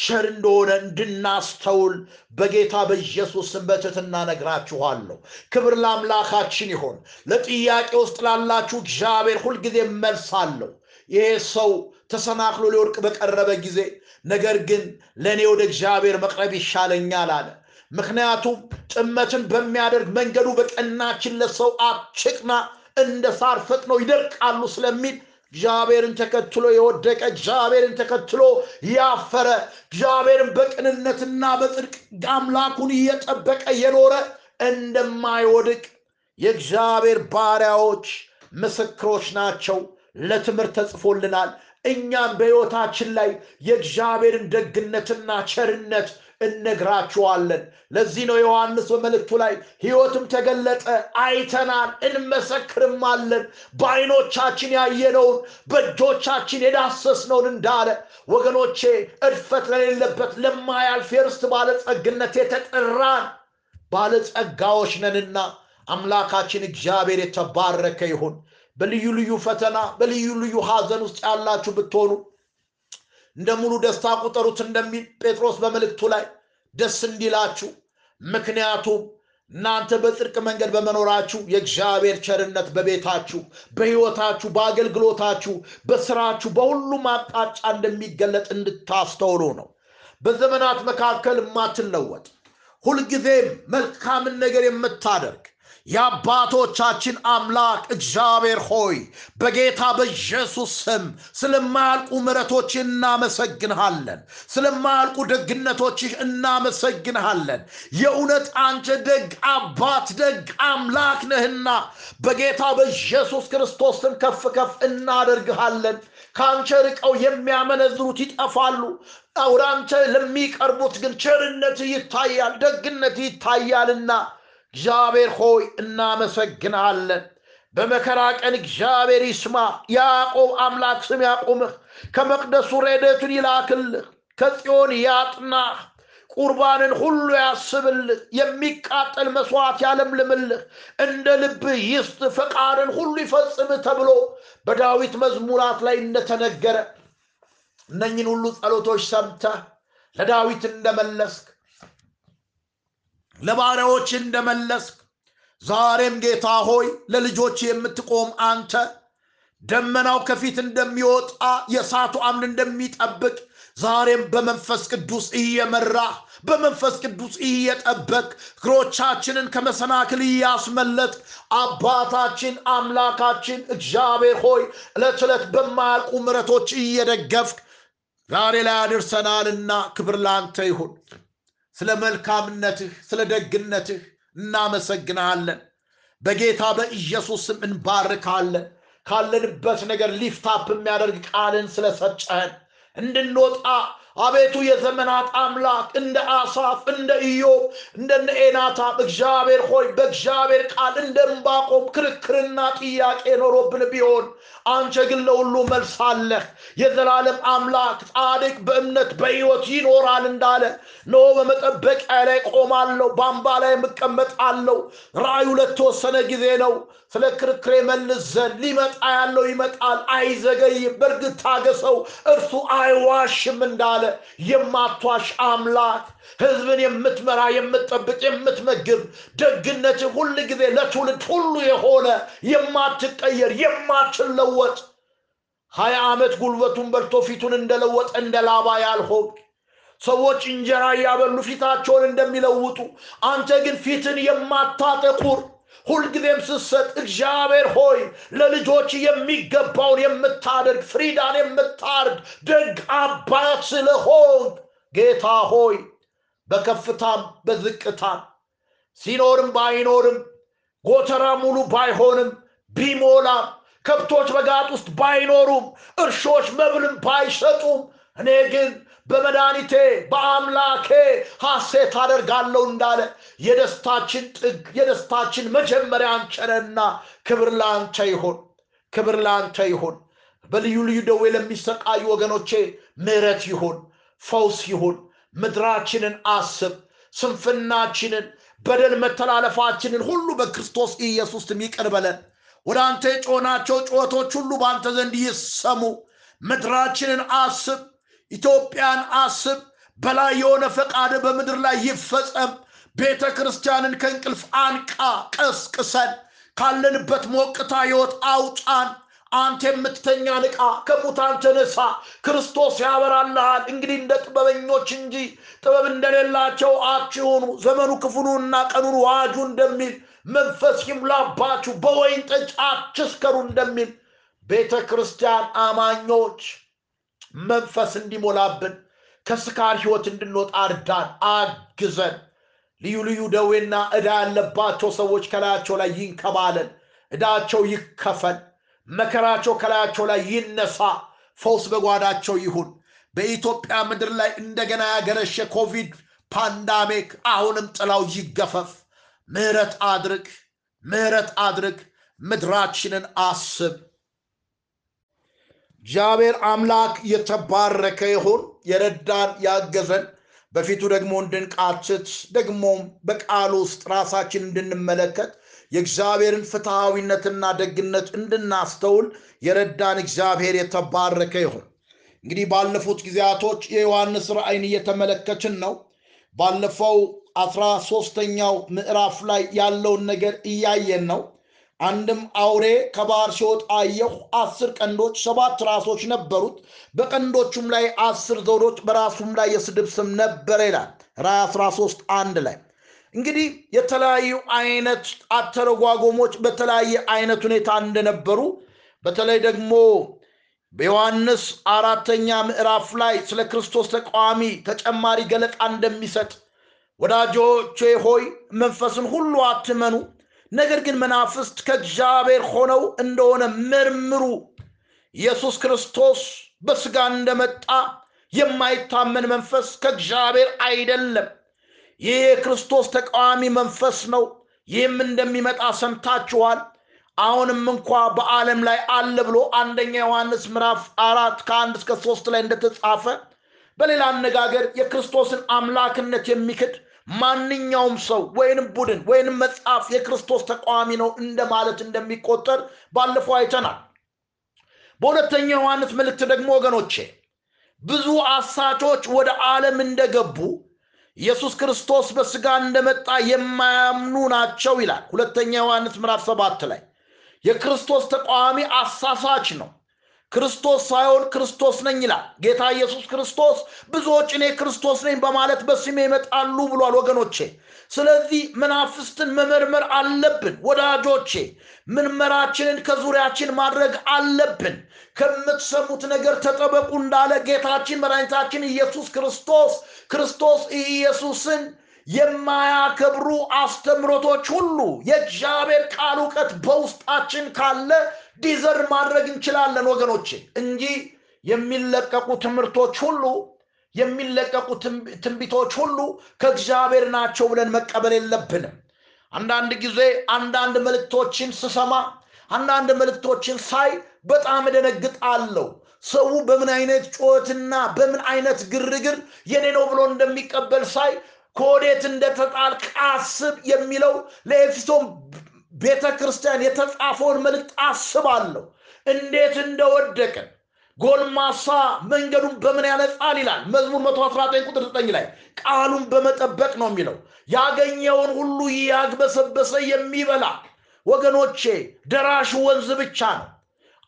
ቸር እንደሆነ እንድናስተውል በጌታ በኢየሱስ ስም በትህትና ነግራችኋለሁ ክብር ለአምላካችን ይሆን ለጥያቄ ውስጥ ላላችሁ እግዚአብሔር ሁልጊዜ መልስ አለው። ይሄ ሰው ተሰናክሎ ሊወድቅ በቀረበ ጊዜ ነገር ግን ለእኔ ወደ እግዚአብሔር መቅረብ ይሻለኛል አለ። ምክንያቱም ጥመትን በሚያደርግ መንገዱ በቀናችን ለሰው አትቅና እንደ ሳር ፈጥነው ይደርቃሉ ስለሚል እግዚአብሔርን ተከትሎ የወደቀ እግዚአብሔርን ተከትሎ ያፈረ እግዚአብሔርን በቅንነትና በጽድቅ አምላኩን እየጠበቀ የኖረ እንደማይወድቅ የእግዚአብሔር ባሪያዎች ምስክሮች ናቸው። ለትምህርት ተጽፎልናል። እኛም በሕይወታችን ላይ የእግዚአብሔርን ደግነትና ቸርነት እነግራችኋለን። ለዚህ ነው ዮሐንስ በመልእክቱ ላይ ህይወትም ተገለጠ አይተናል እንመሰክርማለን። በአይኖቻችን ያየነውን በእጆቻችን የዳሰስነውን እንዳለ ወገኖቼ እድፈት ለሌለበት ለማያልፍ የርስት ባለጸግነት የተጠራን ባለጸጋዎች ነንና አምላካችን እግዚአብሔር የተባረከ ይሁን። በልዩ ልዩ ፈተና በልዩ ልዩ ሀዘን ውስጥ ያላችሁ ብትሆኑ እንደ ሙሉ ደስታ ቁጠሩት እንደሚል ጴጥሮስ በመልእክቱ ላይ ደስ እንዲላችሁ ምክንያቱም እናንተ በጽድቅ መንገድ በመኖራችሁ የእግዚአብሔር ቸርነት በቤታችሁ፣ በሕይወታችሁ፣ በአገልግሎታችሁ፣ በስራችሁ በሁሉም አቅጣጫ እንደሚገለጥ እንድታስተውሉ ነው። በዘመናት መካከል የማትለወጥ ሁልጊዜም መልካምን ነገር የምታደርግ የአባቶቻችን አምላክ እግዚአብሔር ሆይ በጌታ በኢየሱስ ስም ስለማያልቁ ምሕረቶች እናመሰግንሃለን። ስለማያልቁ ደግነቶችህ እናመሰግንሃለን። የእውነት አንተ ደግ አባት፣ ደግ አምላክ ነህና በጌታ በኢየሱስ ክርስቶስ ስም ከፍ ከፍ እናደርግሃለን። ከአንተ ርቀው የሚያመነዝሩት ይጠፋሉ። ወደ ለሚቀርቡት ግን ቸርነት ይታያል፣ ደግነት ይታያልና እግዚአብሔር ሆይ እናመሰግናለን። በመከራ ቀን እግዚአብሔር ይስማ። የያዕቆብ አምላክ ስም ያቁምህ። ከመቅደሱ ረድኤቱን ይላክልህ። ከጽዮን ያጥናህ። ቁርባንን ሁሉ ያስብልህ። የሚቃጠል መስዋዕት ያለምልምልህ። እንደ ልብህ ይስጥ። ፈቃድን ሁሉ ይፈጽምህ ተብሎ በዳዊት መዝሙራት ላይ እንደተነገረ እነኝን ሁሉ ጸሎቶች ሰምተህ ለዳዊት እንደመለስክ ለባሪያዎች እንደመለስክ ዛሬም ጌታ ሆይ ለልጆች የምትቆም አንተ ደመናው ከፊት እንደሚወጣ የእሳቱ አምድ እንደሚጠብቅ ዛሬም በመንፈስ ቅዱስ እየመራህ በመንፈስ ቅዱስ እየጠበቅ እግሮቻችንን ከመሰናክል እያስመለጥ አባታችን አምላካችን እግዚአብሔር ሆይ ዕለት ዕለት በማያልቁ ምረቶች እየደገፍክ ዛሬ ላይ አድርሰናልና ክብር ላንተ ይሁን። ስለ መልካምነትህ ስለ ደግነትህ እናመሰግንሃለን። በጌታ በኢየሱስ ስም እንባርክሃለን። ካለንበት ነገር lift up የሚያደርግ ቃልን ስለሰጠኸን እንድንወጣ አቤቱ የዘመናት አምላክ እንደ አሳፍ እንደ ኢዮብ እንደነ ኤማንም እግዚአብሔር ሆይ በእግዚአብሔር ቃል እንደ ዕንባቆም ክርክርና ጥያቄ ኖሮብን ቢሆን አንተ ግን ለሁሉ መልስ አለህ። የዘላለም አምላክ ጻድቅ በእምነት በሕይወት ይኖራል እንዳለ ኖ በመጠበቂያ ላይ ቆማለሁ፣ በአምባ ላይ እቀመጣለሁ። ራእዩ ለተወሰነ ጊዜ ነው። ስለ ክርክሬ መልስ ዘንድ ሊመጣ ያለው ይመጣል፣ አይዘገይም። በእርግጥ ታገሰው፣ እርሱ አይዋሽም እንዳለ የማትዋሽ አምላክ ሕዝብን የምትመራ የምትጠብቅ፣ የምትመግብ ደግነት ሁል ጊዜ ለትውልድ ሁሉ የሆነ የማትቀየር የማትለወጥ ሀያ ዓመት ጉልበቱን በልቶ ፊቱን እንደለወጠ እንደ ላባ ያልሆንክ ሰዎች እንጀራ እያበሉ ፊታቸውን እንደሚለውጡ አንተ ግን ፊትን የማታጠቁር ሁልጊዜም ስትሰጥ እግዚአብሔር ሆይ ለልጆች የሚገባውን የምታደርግ ፍሪዳን የምታርድ ደግ አባት ስለሆን ጌታ ሆይ በከፍታም በዝቅታም ሲኖርም ባይኖርም ጎተራ ሙሉ ባይሆንም ቢሞላም ከብቶች በጋጥ ውስጥ ባይኖሩም እርሾች መብልም ባይሰጡም እኔ ግን በመድኃኒቴ በአምላኬ ሐሴት አደርጋለሁ እንዳለ የደስታችን ጥግ የደስታችን መጀመሪያ አንቸነና ክብር ለአንተ ይሁን፣ ክብር ለአንተ ይሁን። በልዩ ልዩ ደዌ ለሚሰቃዩ ወገኖቼ ምሕረት ይሁን፣ ፈውስ ይሁን። ምድራችንን አስብ፣ ስንፍናችንን፣ በደል መተላለፋችንን ሁሉ በክርስቶስ ኢየሱስ ይቅር በለን። ወደ አንተ የጮናቸው ጩኸቶች ሁሉ በአንተ ዘንድ ይሰሙ። ምድራችንን አስብ፣ ኢትዮጵያን አስብ። በላይ የሆነ ፈቃድ በምድር ላይ ይፈጸም። ቤተ ክርስቲያንን ከእንቅልፍ አንቃ ቀስቅሰን፣ ካለንበት ሞቅታ ሕይወት አውጣን። አንተ የምትተኛ ንቃ፣ ከሙታን ተነሳ፣ ክርስቶስ ያበራልሃል። እንግዲህ እንደ ጥበበኞች እንጂ ጥበብ እንደሌላቸው አትሁኑ። ዘመኑ ክፉኑና ቀኑን ዋጁ እንደሚል መንፈስ ይሙላባችሁ፣ በወይን ጠጅ አትስከሩ እንደሚል ቤተ ክርስቲያን አማኞች መንፈስ እንዲሞላብን ከስካር ህይወት እንድንወጣ እርዳን፣ አግዘን። ልዩ ልዩ ደዌና ዕዳ ያለባቸው ሰዎች ከላያቸው ላይ ይንከባለን፣ ዕዳቸው ይከፈል፣ መከራቸው ከላያቸው ላይ ይነሳ፣ ፈውስ በጓዳቸው ይሁን። በኢትዮጵያ ምድር ላይ እንደገና ያገረሸ ኮቪድ ፓንዳሚክ አሁንም ጥላው ይገፈፍ። ምህረት አድርግ፣ ምህረት አድርግ። ምድራችንን አስብ። እግዚአብሔር አምላክ የተባረከ ይሁን። የረዳን ያገዘን፣ በፊቱ ደግሞ እንድንቃትት ደግሞም በቃሉ ውስጥ ራሳችን እንድንመለከት የእግዚአብሔርን ፍትሐዊነትና ደግነት እንድናስተውል የረዳን እግዚአብሔር የተባረከ ይሁን። እንግዲህ ባለፉት ጊዜያቶች የዮሐንስ ራእይን እየተመለከትን ነው። ባለፈው አስራ ሶስተኛው ምዕራፍ ላይ ያለውን ነገር እያየን ነው። አንድም አውሬ ከባህር ሲወጣ አየሁ። አስር ቀንዶች፣ ሰባት ራሶች ነበሩት። በቀንዶቹም ላይ አስር ዘውዶች፣ በራሱም ላይ የስድብ ስም ነበረ ይላል ራዕይ 13 አንድ ላይ እንግዲህ የተለያዩ አይነት አተረጓጎሞች በተለያየ አይነት ሁኔታ እንደነበሩ በተለይ ደግሞ በዮሐንስ አራተኛ ምዕራፍ ላይ ስለ ክርስቶስ ተቃዋሚ ተጨማሪ ገለጣ እንደሚሰጥ ወዳጆቼ ሆይ መንፈስን ሁሉ አትመኑ፣ ነገር ግን መናፍስት ከእግዚአብሔር ሆነው እንደሆነ መርምሩ። ኢየሱስ ክርስቶስ በስጋ እንደመጣ የማይታመን መንፈስ ከእግዚአብሔር አይደለም። ይህ የክርስቶስ ተቃዋሚ መንፈስ ነው። ይህም እንደሚመጣ ሰምታችኋል። አሁንም እንኳ በዓለም ላይ አለ ብሎ አንደኛ ዮሐንስ ምዕራፍ አራት ከአንድ እስከ ሶስት ላይ እንደተጻፈ በሌላ አነጋገር የክርስቶስን አምላክነት የሚክድ ማንኛውም ሰው ወይንም ቡድን ወይንም መጽሐፍ የክርስቶስ ተቃዋሚ ነው እንደማለት እንደሚቆጠር ባለፈው አይተናል። በሁለተኛ ዮሐንስ መልእክት ደግሞ ወገኖቼ ብዙ አሳቾች ወደ ዓለም እንደገቡ ኢየሱስ ክርስቶስ በስጋ እንደመጣ የማያምኑ ናቸው ይላል። ሁለተኛ ዮሐንስ ምዕራፍ ሰባት ላይ የክርስቶስ ተቃዋሚ አሳሳች ነው ክርስቶስ ሳይሆን ክርስቶስ ነኝ ይላል። ጌታ ኢየሱስ ክርስቶስ ብዙዎች እኔ ክርስቶስ ነኝ በማለት በስሜ ይመጣሉ ብሏል ወገኖቼ። ስለዚህ መናፍስትን መመርመር አለብን ወዳጆቼ። ምርመራችንን ከዙሪያችን ማድረግ አለብን። ከምትሰሙት ነገር ተጠበቁ እንዳለ ጌታችን መድኃኒታችን ኢየሱስ ክርስቶስ ክርስቶስ ኢየሱስን የማያከብሩ አስተምሮቶች ሁሉ የእግዚአብሔር ቃል እውቀት በውስጣችን ካለ ዲዘር ማድረግ እንችላለን ወገኖቼ እንጂ የሚለቀቁ ትምህርቶች ሁሉ የሚለቀቁ ትንቢቶች ሁሉ ከእግዚአብሔር ናቸው ብለን መቀበል የለብንም። አንዳንድ ጊዜ አንዳንድ መልእክቶችን ስሰማ አንዳንድ መልእክቶችን ሳይ በጣም እደነግጣለሁ። ሰው በምን አይነት ጩኸትና በምን አይነት ግርግር የኔ ነው ብሎ እንደሚቀበል ሳይ ከወዴት እንደተጣልክ አስብ የሚለው ለኤፌሶን ቤተ ክርስቲያን የተጻፈውን መልእክት አስባለሁ። እንዴት እንደወደቀ ጎልማሳ መንገዱን በምን ያነጻል ይላል? መዝሙር 119 ቁጥር 9 ላይ ቃሉን በመጠበቅ ነው የሚለው። ያገኘውን ሁሉ ያግበሰበሰ የሚበላ ወገኖቼ ደራሽ ወንዝ ብቻ ነው።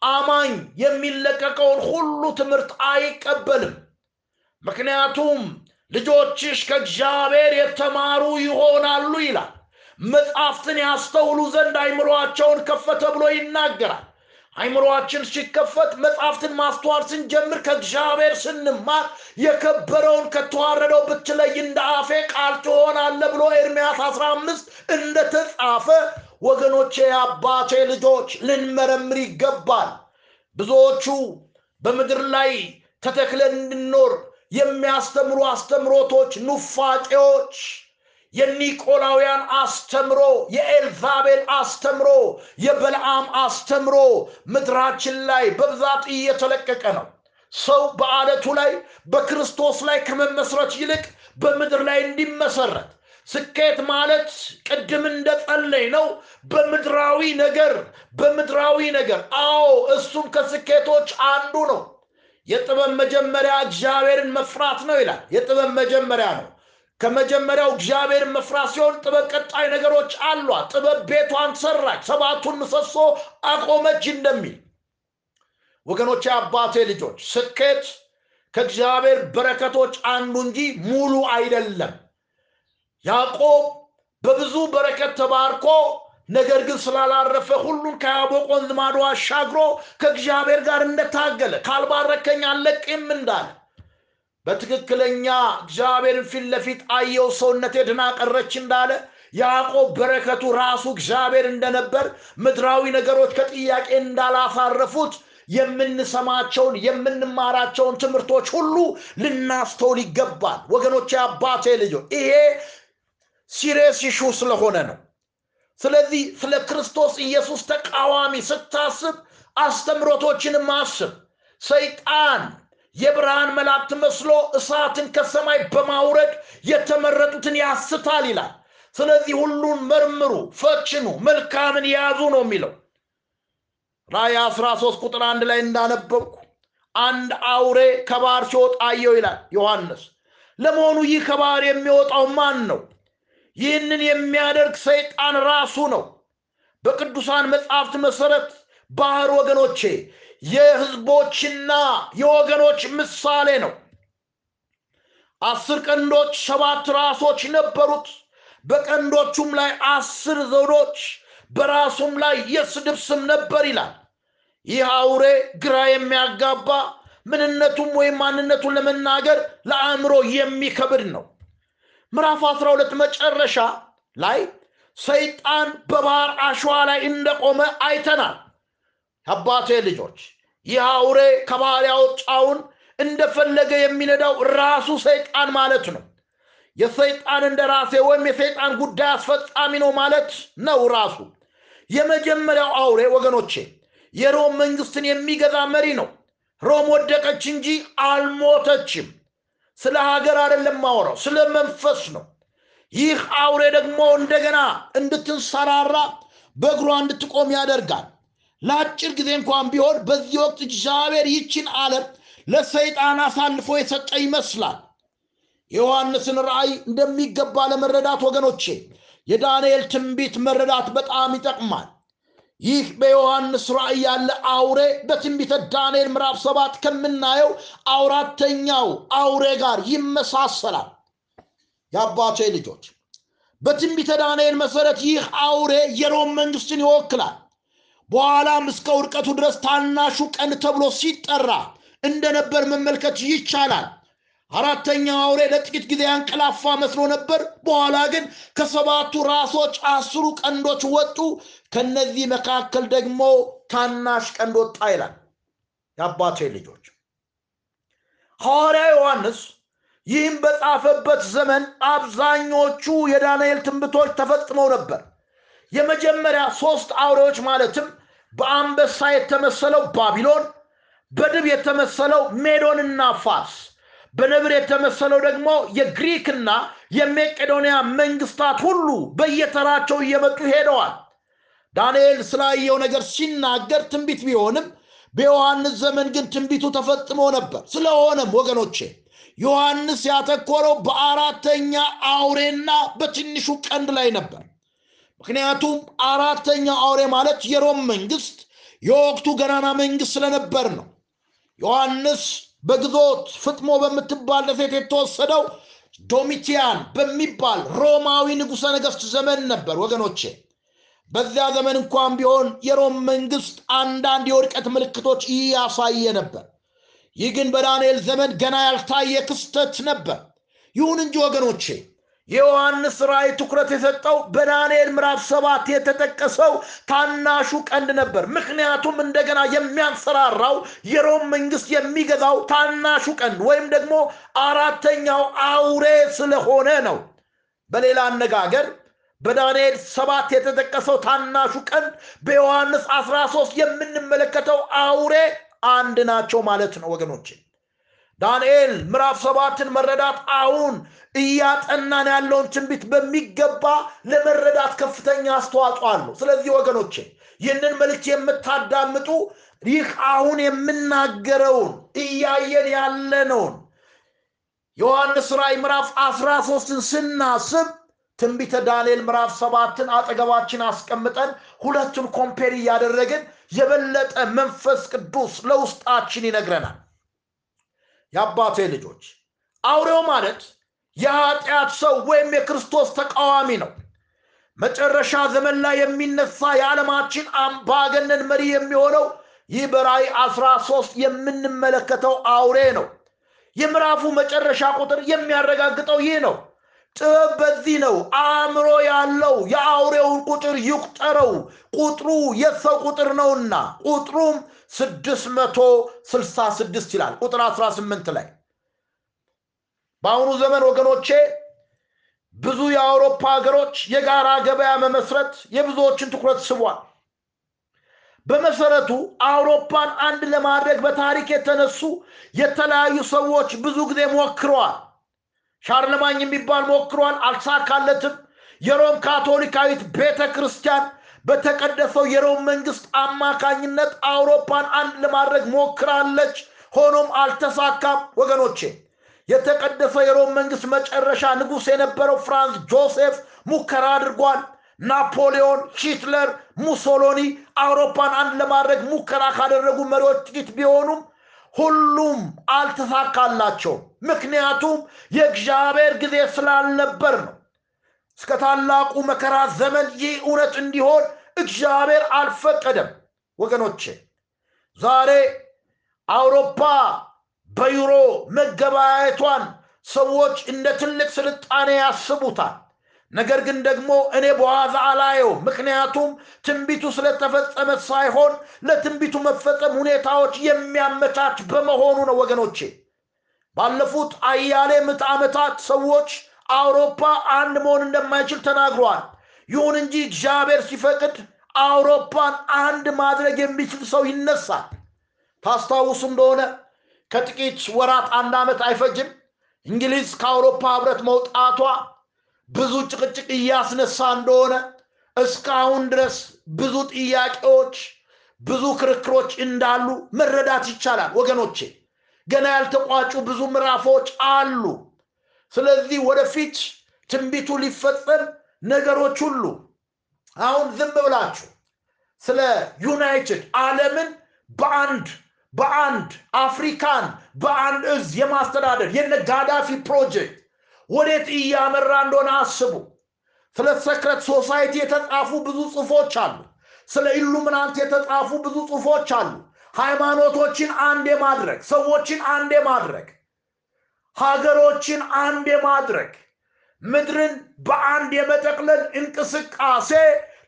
አማኝ የሚለቀቀውን ሁሉ ትምህርት አይቀበልም። ምክንያቱም ልጆችሽ ከእግዚአብሔር የተማሩ ይሆናሉ ይላል መጽሐፍትን ያስተውሉ ዘንድ አይምሮአቸውን ከፈተ ብሎ ይናገራል። አይምሮአችን ሲከፈት መጽሐፍትን ማስተዋል ስንጀምር ከእግዚአብሔር ስንማር የከበረውን ከተዋረደው ብትለይ እንደ አፌ ቃል ትሆናለ ብሎ ኤርምያስ 15 እንደተጻፈ ወገኖቼ አባቴ ልጆች ልንመረምር ይገባል። ብዙዎቹ በምድር ላይ ተተክለን እንድኖር የሚያስተምሩ አስተምሮቶች ኑፋቄዎች የኒቆላውያን አስተምሮ የኤልዛቤል አስተምሮ የበልዓም አስተምሮ ምድራችን ላይ በብዛት እየተለቀቀ ነው። ሰው በአለቱ ላይ በክርስቶስ ላይ ከመመስረት ይልቅ በምድር ላይ እንዲመሰረት። ስኬት ማለት ቅድም እንደጸለይ ነው በምድራዊ ነገር በምድራዊ ነገር። አዎ እሱም ከስኬቶች አንዱ ነው። የጥበብ መጀመሪያ እግዚአብሔርን መፍራት ነው ይላል። የጥበብ መጀመሪያ ነው ከመጀመሪያው እግዚአብሔርን መፍራት ሲሆን ጥበብ ቀጣይ ነገሮች አሏት። ጥበብ ቤቷን ሰራች ሰባቱን ምሰሶ አቆመች እንደሚል። ወገኖች አባቴ ልጆች ስኬት ከእግዚአብሔር በረከቶች አንዱ እንጂ ሙሉ አይደለም። ያዕቆብ በብዙ በረከት ተባርኮ ነገር ግን ስላላረፈ ሁሉን ከያቦቅ ወንዝ አሻግሮ ከእግዚአብሔር ጋር እንደታገለ ካልባረከኝ አለቅም እንዳለ በትክክለኛ እግዚአብሔርን ፊት ለፊት አየው ሰውነቴ ድና ቀረች እንዳለ ያዕቆብ በረከቱ ራሱ እግዚአብሔር እንደነበር ምድራዊ ነገሮች ከጥያቄ እንዳላሳረፉት የምንሰማቸውን የምንማራቸውን ትምህርቶች ሁሉ ልናስተውል ይገባል። ወገኖች አባቴ ልጆች ይሄ ሲሬስ ይሹ ስለሆነ ነው። ስለዚህ ስለ ክርስቶስ ኢየሱስ ተቃዋሚ ስታስብ አስተምሮቶችንም አስብ። ሰይጣን የብርሃን መላእክት መስሎ እሳትን ከሰማይ በማውረድ የተመረጡትን ያስታል ይላል። ስለዚህ ሁሉን መርምሩ ፈችኑ መልካምን ያዙ ነው የሚለው። ራይ 13 ቁጥር አንድ ላይ እንዳነበብኩ አንድ አውሬ ከባህር ሲወጣ አየው ይላል ዮሐንስ። ለመሆኑ ይህ ከባህር የሚወጣው ማን ነው? ይህንን የሚያደርግ ሰይጣን ራሱ ነው። በቅዱሳን መጽሐፍት መሰረት ባህር ወገኖቼ የህዝቦችና የወገኖች ምሳሌ ነው። አስር ቀንዶች ሰባት ራሶች ነበሩት። በቀንዶቹም ላይ አስር ዘውዶች በራሱም ላይ የስድብ ስም ነበር ይላል። ይህ አውሬ ግራ የሚያጋባ ምንነቱም ወይም ማንነቱን ለመናገር ለአእምሮ የሚከብድ ነው። ምዕራፍ 12 መጨረሻ ላይ ሰይጣን በባህር አሸዋ ላይ እንደቆመ አይተናል አባቴ ልጆች ይህ አውሬ ከባህር ያወጣውን እንደፈለገ የሚነዳው ራሱ ሰይጣን ማለት ነው። የሰይጣን እንደ ራሴ ወይም የሰይጣን ጉዳይ አስፈጻሚ ነው ማለት ነው ራሱ። የመጀመሪያው አውሬ ወገኖቼ የሮም መንግስትን የሚገዛ መሪ ነው። ሮም ወደቀች እንጂ አልሞተችም። ስለ ሀገር አይደለም ማወራው ስለ መንፈስ ነው። ይህ አውሬ ደግሞ እንደገና እንድትንሰራራ በእግሯ እንድትቆም ያደርጋል ለአጭር ጊዜ እንኳን ቢሆን በዚህ ወቅት እግዚአብሔር ይችን ዓለም ለሰይጣን አሳልፎ የሰጠ ይመስላል። የዮሐንስን ራእይ እንደሚገባ ለመረዳት ወገኖቼ የዳንኤል ትንቢት መረዳት በጣም ይጠቅማል። ይህ በዮሐንስ ራእይ ያለ አውሬ በትንቢተ ዳንኤል ምዕራፍ ሰባት ከምናየው አውራተኛው አውሬ ጋር ይመሳሰላል። የአባቴ ልጆች በትንቢተ ዳንኤል መሰረት ይህ አውሬ የሮም መንግስትን ይወክላል በኋላም እስከ ውድቀቱ ድረስ ታናሹ ቀንድ ተብሎ ሲጠራ እንደነበር መመልከት ይቻላል። አራተኛው አውሬ ለጥቂት ጊዜ ያንቀላፋ መስሎ ነበር። በኋላ ግን ከሰባቱ ራሶች አስሩ ቀንዶች ወጡ። ከነዚህ መካከል ደግሞ ታናሽ ቀንድ ወጣ ይላል የአባቴ ልጆች። ሐዋርያ ዮሐንስ ይህም በጻፈበት ዘመን አብዛኞቹ የዳንኤል ትንብቶች ተፈጽመው ነበር። የመጀመሪያ ሶስት አውሬዎች ማለትም በአንበሳ የተመሰለው ባቢሎን በድብ የተመሰለው ሜዶንና ፋርስ በነብር የተመሰለው ደግሞ የግሪክና የሜቄዶንያ መንግስታት ሁሉ በየተራቸው እየመጡ ሄደዋል። ዳንኤል ስላየው ነገር ሲናገር ትንቢት ቢሆንም በዮሐንስ ዘመን ግን ትንቢቱ ተፈጽሞ ነበር። ስለሆነም ወገኖቼ ዮሐንስ ያተኮረው በአራተኛ አውሬና በትንሹ ቀንድ ላይ ነበር ምክንያቱም አራተኛ አውሬ ማለት የሮም መንግስት የወቅቱ ገናና መንግስት ስለነበር ነው። ዮሐንስ በግዞት ፍጥሞ በምትባል ደሴት የተወሰደው ዶሚቲያን በሚባል ሮማዊ ንጉሠ ነገሥት ዘመን ነበር ወገኖቼ። በዚያ ዘመን እንኳን ቢሆን የሮም መንግስት አንዳንድ የውድቀት ምልክቶች እያሳየ ነበር። ይህ ግን በዳንኤል ዘመን ገና ያልታየ ክስተት ነበር። ይሁን እንጂ ወገኖቼ የዮሐንስ ራእይ ትኩረት የሰጠው በዳንኤል ምዕራፍ ሰባት የተጠቀሰው ታናሹ ቀንድ ነበር። ምክንያቱም እንደገና የሚያንሰራራው የሮም መንግስት የሚገዛው ታናሹ ቀንድ ወይም ደግሞ አራተኛው አውሬ ስለሆነ ነው። በሌላ አነጋገር በዳንኤል ሰባት የተጠቀሰው ታናሹ ቀንድ በዮሐንስ 13 የምንመለከተው አውሬ አንድ ናቸው ማለት ነው ወገኖቼ ዳንኤል ምዕራፍ ሰባትን መረዳት አሁን እያጠናን ያለውን ትንቢት በሚገባ ለመረዳት ከፍተኛ አስተዋጽኦ አለው። ስለዚህ ወገኖቼ ይህንን መልእክት የምታዳምጡ ይህ አሁን የምናገረውን እያየን ያለነውን ዮሐንስ ራእይ ምዕራፍ 13ን ስናስብ ትንቢተ ዳንኤል ምዕራፍ ሰባትን አጠገባችን አስቀምጠን ሁለቱን ኮምፔር እያደረግን የበለጠ መንፈስ ቅዱስ ለውስጣችን ይነግረናል የአባቴ ልጆች። አውሬው ማለት የኃጢአት ሰው ወይም የክርስቶስ ተቃዋሚ ነው። መጨረሻ ዘመን ላይ የሚነሳ የዓለማችን አምባገነን መሪ የሚሆነው ይህ በራእይ 13 የምንመለከተው አውሬ ነው። የምዕራፉ መጨረሻ ቁጥር የሚያረጋግጠው ይህ ነው ጥበብ በዚህ ነው። አእምሮ ያለው የአውሬውን ቁጥር ይቁጠረው። ቁጥሩ የሰው ቁጥር ነውና ቁጥሩም 666 ይላል። ቁጥር 18 ላይ በአሁኑ ዘመን ወገኖቼ ብዙ የአውሮፓ ሀገሮች የጋራ ገበያ መመስረት የብዙዎችን ትኩረት ስቧል። በመሰረቱ አውሮፓን አንድ ለማድረግ በታሪክ የተነሱ የተለያዩ ሰዎች ብዙ ጊዜ ሞክረዋል ሻርለማኝ የሚባል ሞክሯል አልሳካለትም። የሮም ካቶሊካዊት ቤተ ክርስቲያን በተቀደሰው የሮም መንግስት አማካኝነት አውሮፓን አንድ ለማድረግ ሞክራለች። ሆኖም አልተሳካም። ወገኖቼ የተቀደሰ የሮም መንግስት መጨረሻ ንጉሥ የነበረው ፍራንስ ጆሴፍ ሙከራ አድርጓል። ናፖሊዮን፣ ሂትለር፣ ሙሶሎኒ አውሮፓን አንድ ለማድረግ ሙከራ ካደረጉ መሪዎች ጥቂት ቢሆኑም ሁሉም አልተሳካላቸውም። ምክንያቱም የእግዚአብሔር ጊዜ ስላልነበር ነው። እስከ ታላቁ መከራ ዘመን ይህ እውነት እንዲሆን እግዚአብሔር አልፈቀደም። ወገኖቼ ዛሬ አውሮፓ በዩሮ መገበያየቷን ሰዎች እንደ ትልቅ ስልጣኔ ያስቡታል። ነገር ግን ደግሞ እኔ በዋዛ አላየው። ምክንያቱም ትንቢቱ ስለተፈጸመ ሳይሆን ለትንቢቱ መፈጸም ሁኔታዎች የሚያመቻች በመሆኑ ነው። ወገኖቼ ባለፉት አያሌ ምዕተ ዓመታት ሰዎች አውሮፓ አንድ መሆን እንደማይችል ተናግረዋል። ይሁን እንጂ እግዚአብሔር ሲፈቅድ አውሮፓን አንድ ማድረግ የሚችል ሰው ይነሳል። ታስታውሱ እንደሆነ ከጥቂት ወራት አንድ ዓመት አይፈጅም እንግሊዝ ከአውሮፓ ህብረት መውጣቷ ብዙ ጭቅጭቅ እያስነሳ እንደሆነ እስካሁን ድረስ ብዙ ጥያቄዎች፣ ብዙ ክርክሮች እንዳሉ መረዳት ይቻላል። ወገኖቼ ገና ያልተቋጩ ብዙ ምዕራፎች አሉ። ስለዚህ ወደፊት ትንቢቱ ሊፈጸም ነገሮች ሁሉ አሁን ዝም ብላችሁ ስለ united ዓለምን በአንድ በአንድ አፍሪካን በአንድ እዝ የማስተዳደር የነ ጋዳፊ ፕሮጀክት ወዴት እያመራ እንደሆነ አስቡ። ስለ secret society የተጻፉ ብዙ ጽሁፎች አሉ። ስለ ኢሉሚናንት የተጻፉ ብዙ ጽሁፎች አሉ። ሃይማኖቶችን አንድ የማድረግ ሰዎችን አንድ የማድረግ ሀገሮችን አንድ የማድረግ ምድርን በአንድ የመጠቅለል እንቅስቃሴ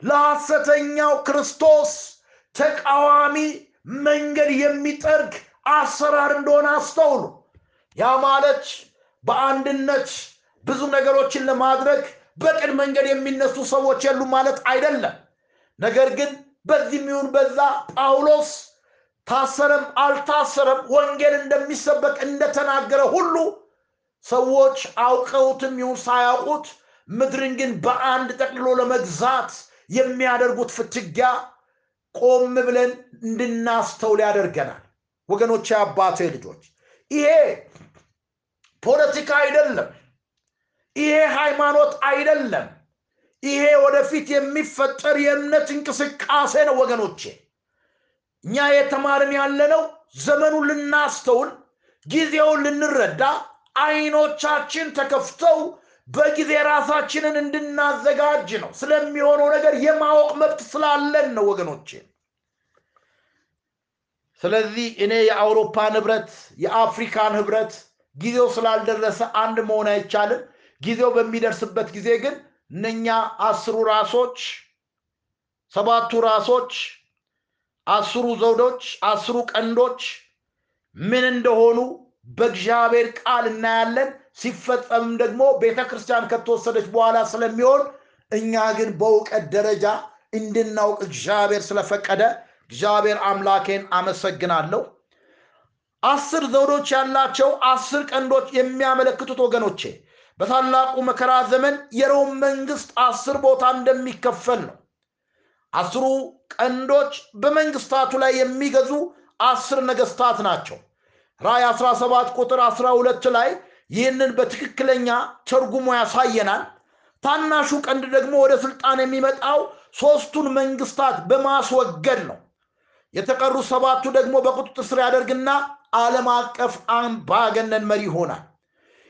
ለሐሰተኛው ክርስቶስ ተቃዋሚ መንገድ የሚጠርግ አሰራር እንደሆነ አስተውሉ። ያ ማለት በአንድነት ብዙ ነገሮችን ለማድረግ በቅን መንገድ የሚነሱ ሰዎች የሉ ማለት አይደለም። ነገር ግን በዚህም ይሁን በዛ ጳውሎስ ታሰረም አልታሰረም ወንጌል እንደሚሰበክ እንደተናገረ ሁሉ ሰዎች አውቀውትም ይሁን ሳያውቁት ምድርን ግን በአንድ ጠቅልሎ ለመግዛት የሚያደርጉት ፍትጊያ ቆም ብለን እንድናስተውል ያደርገናል። ወገኖች፣ አባቴ ልጆች፣ ይሄ ፖለቲካ አይደለም። ይሄ ሃይማኖት አይደለም። ይሄ ወደፊት የሚፈጠር የእምነት እንቅስቃሴ ነው። ወገኖቼ እኛ የተማርን ያለነው ዘመኑን ልናስተውል፣ ጊዜውን ልንረዳ፣ አይኖቻችን ተከፍተው በጊዜ ራሳችንን እንድናዘጋጅ ነው። ስለሚሆነው ነገር የማወቅ መብት ስላለን ነው ወገኖቼ። ስለዚህ እኔ የአውሮፓን ህብረት የአፍሪካን ህብረት ጊዜው ስላልደረሰ አንድ መሆን አይቻልም። ጊዜው በሚደርስበት ጊዜ ግን እነኛ አስሩ ራሶች፣ ሰባቱ ራሶች፣ አስሩ ዘውዶች፣ አስሩ ቀንዶች ምን እንደሆኑ በእግዚአብሔር ቃል እናያለን። ሲፈጸምም ደግሞ ቤተ ክርስቲያን ከተወሰደች በኋላ ስለሚሆን እኛ ግን በእውቀት ደረጃ እንድናውቅ እግዚአብሔር ስለፈቀደ እግዚአብሔር አምላኬን አመሰግናለሁ። አስር ዘውዶች ያላቸው አስር ቀንዶች የሚያመለክቱት ወገኖቼ በታላቁ መከራ ዘመን የሮም መንግስት አስር ቦታ እንደሚከፈል ነው። አስሩ ቀንዶች በመንግስታቱ ላይ የሚገዙ አስር ነገስታት ናቸው። ራእይ 17 ቁጥር 12 ላይ ይህንን በትክክለኛ ተርጉሞ ያሳየናል። ታናሹ ቀንድ ደግሞ ወደ ስልጣን የሚመጣው ሶስቱን መንግስታት በማስወገድ ነው። የተቀሩ ሰባቱ ደግሞ በቁጥጥር ስር ያደርግና ዓለም አቀፍ አምባገነን መሪ ይሆናል።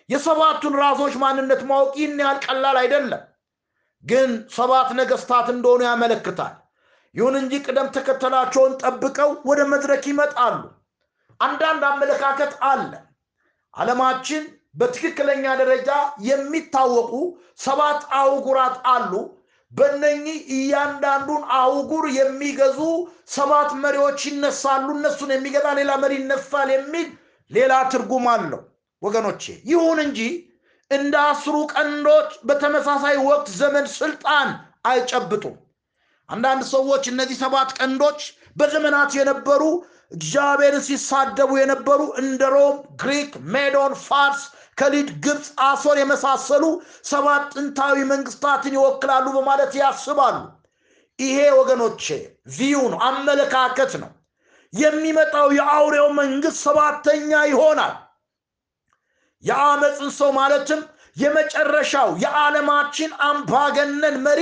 የሰባቱን ራሶች ማንነት ማወቅ ይህን ያህል ቀላል አይደለም፣ ግን ሰባት ነገስታት እንደሆኑ ያመለክታል። ይሁን እንጂ ቅደም ተከተላቸውን ጠብቀው ወደ መድረክ ይመጣሉ። አንዳንድ አመለካከት አለ። ዓለማችን በትክክለኛ ደረጃ የሚታወቁ ሰባት አህጉራት አሉ። በእነኚህ እያንዳንዱን አህጉር የሚገዙ ሰባት መሪዎች ይነሳሉ። እነሱን የሚገዛ ሌላ መሪ ይነሳል የሚል ሌላ ትርጉም አለው ወገኖቼ። ይሁን እንጂ እንደ አስሩ ቀንዶች በተመሳሳይ ወቅት ዘመን ስልጣን አይጨብጡም። አንዳንድ ሰዎች እነዚህ ሰባት ቀንዶች በዘመናት የነበሩ እግዚአብሔርን ሲሳደቡ የነበሩ እንደ ሮም፣ ግሪክ፣ ሜዶን፣ ፋርስ፣ ከለዳ፣ ግብፅ፣ አሶር የመሳሰሉ ሰባት ጥንታዊ መንግስታትን ይወክላሉ በማለት ያስባሉ። ይሄ ወገኖቼ view ነው፣ አመለካከት ነው። የሚመጣው የአውሬው መንግስት ሰባተኛ ይሆናል። የአመፅን ሰው ማለትም የመጨረሻው የዓለማችን አምባገነን መሪ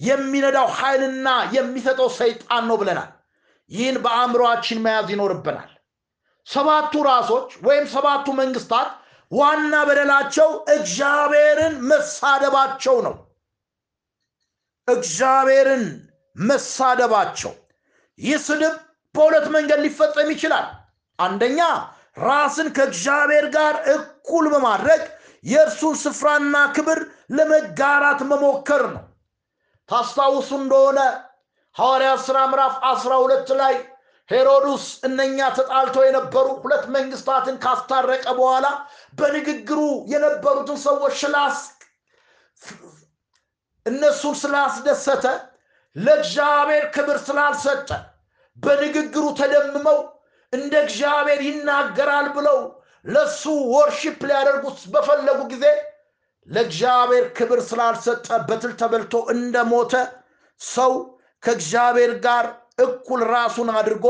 የሚነዳው ኃይልና የሚሰጠው ሰይጣን ነው ብለናል። ይህን በአእምሮአችን መያዝ ይኖርብናል። ሰባቱ ራሶች ወይም ሰባቱ መንግስታት ዋና በደላቸው እግዚአብሔርን መሳደባቸው ነው። እግዚአብሔርን መሳደባቸው። ይህ ስድብ በሁለት መንገድ ሊፈጸም ይችላል። አንደኛ ራስን ከእግዚአብሔር ጋር እኩል በማድረግ የእርሱን ስፍራና ክብር ለመጋራት መሞከር ነው። ታስታውሱ እንደሆነ ሐዋርያት ሥራ ምዕራፍ 12 ላይ ሄሮድስ እነኛ ተጣልተው የነበሩ ሁለት መንግስታትን ካስታረቀ በኋላ በንግግሩ የነበሩትን ሰዎች ስላስ እነሱን ስላስደሰተ ለእግዚአብሔር ክብር ስላልሰጠ በንግግሩ ተደምመው እንደ እግዚአብሔር ይናገራል ብለው ለሱ ወርሺፕ ሊያደርጉት በፈለጉ ጊዜ ለእግዚአብሔር ክብር ስላልሰጠ በትል ተበልቶ እንደሞተ ሰው ከእግዚአብሔር ጋር እኩል ራሱን አድርጎ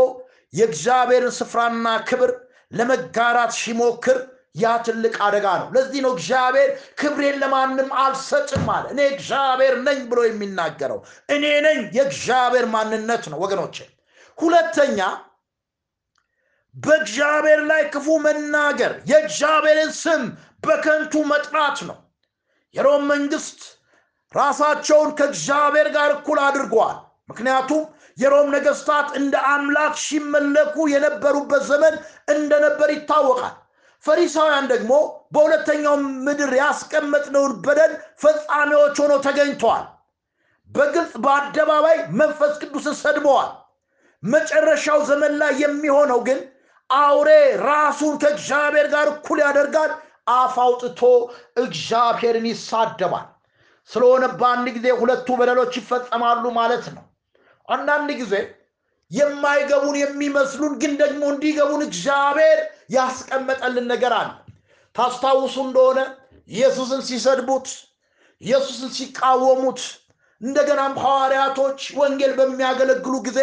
የእግዚአብሔርን ስፍራና ክብር ለመጋራት ሲሞክር ያ ትልቅ አደጋ ነው። ለዚህ ነው እግዚአብሔር ክብሬን ለማንም አልሰጥም አለ። እኔ እግዚአብሔር ነኝ ብሎ የሚናገረው እኔ ነኝ የእግዚአብሔር ማንነት ነው ወገኖቼ። ሁለተኛ በእግዚአብሔር ላይ ክፉ መናገር፣ የእግዚአብሔርን ስም በከንቱ መጥራት ነው። የሮም መንግስት ራሳቸውን ከእግዚአብሔር ጋር እኩል አድርገዋል። ምክንያቱም የሮም ነገስታት እንደ አምላክ ሲመለኩ የነበሩበት ዘመን እንደነበር ይታወቃል። ፈሪሳውያን ደግሞ በሁለተኛው ምድር ያስቀመጥነውን በደል ፈጻሚዎች ሆነው ተገኝተዋል። በግልጽ በአደባባይ መንፈስ ቅዱስን ሰድበዋል። መጨረሻው ዘመን ላይ የሚሆነው ግን አውሬ ራሱን ከእግዚአብሔር ጋር እኩል ያደርጋል። አፍ አውጥቶ እግዚአብሔርን ይሳደባል። ስለሆነ በአንድ ጊዜ ሁለቱ በደሎች ይፈጸማሉ ማለት ነው። አንዳንድ ጊዜ የማይገቡን የሚመስሉን ግን ደግሞ እንዲገቡን እግዚአብሔር ያስቀመጠልን ነገር አለ። ታስታውሱ እንደሆነ ኢየሱስን ሲሰድቡት፣ ኢየሱስን ሲቃወሙት፣ እንደገናም ሐዋርያቶች ወንጌል በሚያገለግሉ ጊዜ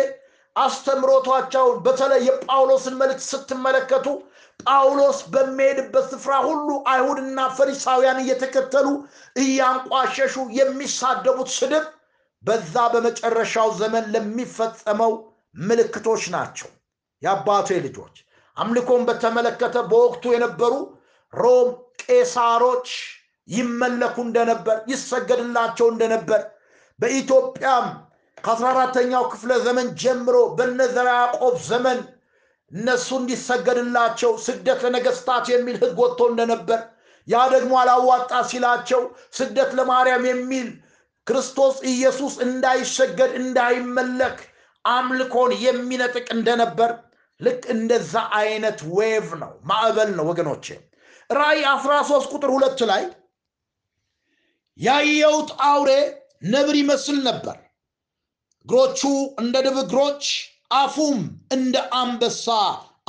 አስተምሮቷቸውን በተለይ የጳውሎስን መልእክት ስትመለከቱ ጳውሎስ በሚሄድበት ስፍራ ሁሉ አይሁድና ፈሪሳውያን እየተከተሉ እያንቋሸሹ የሚሳደቡት ስድብ በዛ በመጨረሻው ዘመን ለሚፈጸመው ምልክቶች ናቸው። የአባቴ ልጆች አምልኮን በተመለከተ በወቅቱ የነበሩ ሮም ቄሳሮች ይመለኩ እንደነበር፣ ይሰገድላቸው እንደነበር በኢትዮጵያም ከአስራ አራተኛው ክፍለ ዘመን ጀምሮ በነዘራ ያዕቆብ ዘመን እነሱ እንዲሰገድላቸው ስደት ለነገስታት የሚል ህግ ወጥቶ እንደነበር ያ ደግሞ አላዋጣ ሲላቸው ስደት ለማርያም የሚል ክርስቶስ ኢየሱስ እንዳይሰገድ እንዳይመለክ አምልኮን የሚነጥቅ እንደነበር ልክ እንደዛ አይነት ዌቭ ነው ማዕበል ነው ወገኖቼ። ራእይ 13 ቁጥር ሁለት ላይ ያየውት አውሬ ነብር ይመስል ነበር እግሮቹ እንደ ድብ እግሮች አፉም እንደ አንበሳ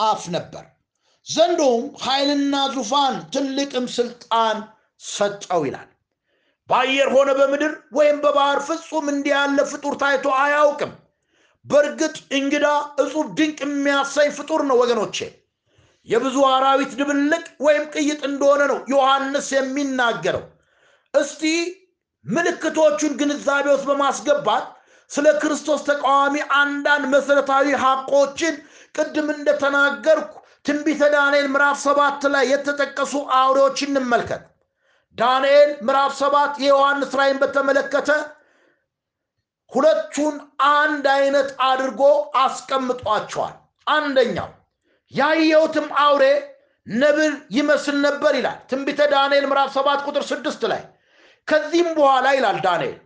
አፍ ነበር። ዘንዶም ኃይልና ዙፋን ትልቅም ስልጣን ሰጠው ይላል። በአየር ሆነ በምድር ወይም በባህር ፍጹም እንዲህ ያለ ፍጡር ታይቶ አያውቅም። በእርግጥ እንግዳ እጹብ ድንቅ የሚያሰኝ ፍጡር ነው ወገኖቼ። የብዙ አራዊት ድብልቅ ወይም ቅይጥ እንደሆነ ነው ዮሐንስ የሚናገረው። እስቲ ምልክቶቹን ግንዛቤ ውስጥ በማስገባት ስለ ክርስቶስ ተቃዋሚ አንዳንድ መሰረታዊ ሐቆችን ቅድም እንደተናገርኩ ትንቢተ ዳንኤል ምዕራፍ ሰባት ላይ የተጠቀሱ አውሬዎች እንመልከት። ዳንኤል ምዕራፍ ሰባት የዮሐንስ ራይን በተመለከተ ሁለቱን አንድ አይነት አድርጎ አስቀምጧቸዋል። አንደኛው ያየሁትም አውሬ ነብር ይመስል ነበር ይላል ትንቢተ ዳንኤል ምዕራፍ ሰባት ቁጥር ስድስት ላይ። ከዚህም በኋላ ይላል ዳንኤል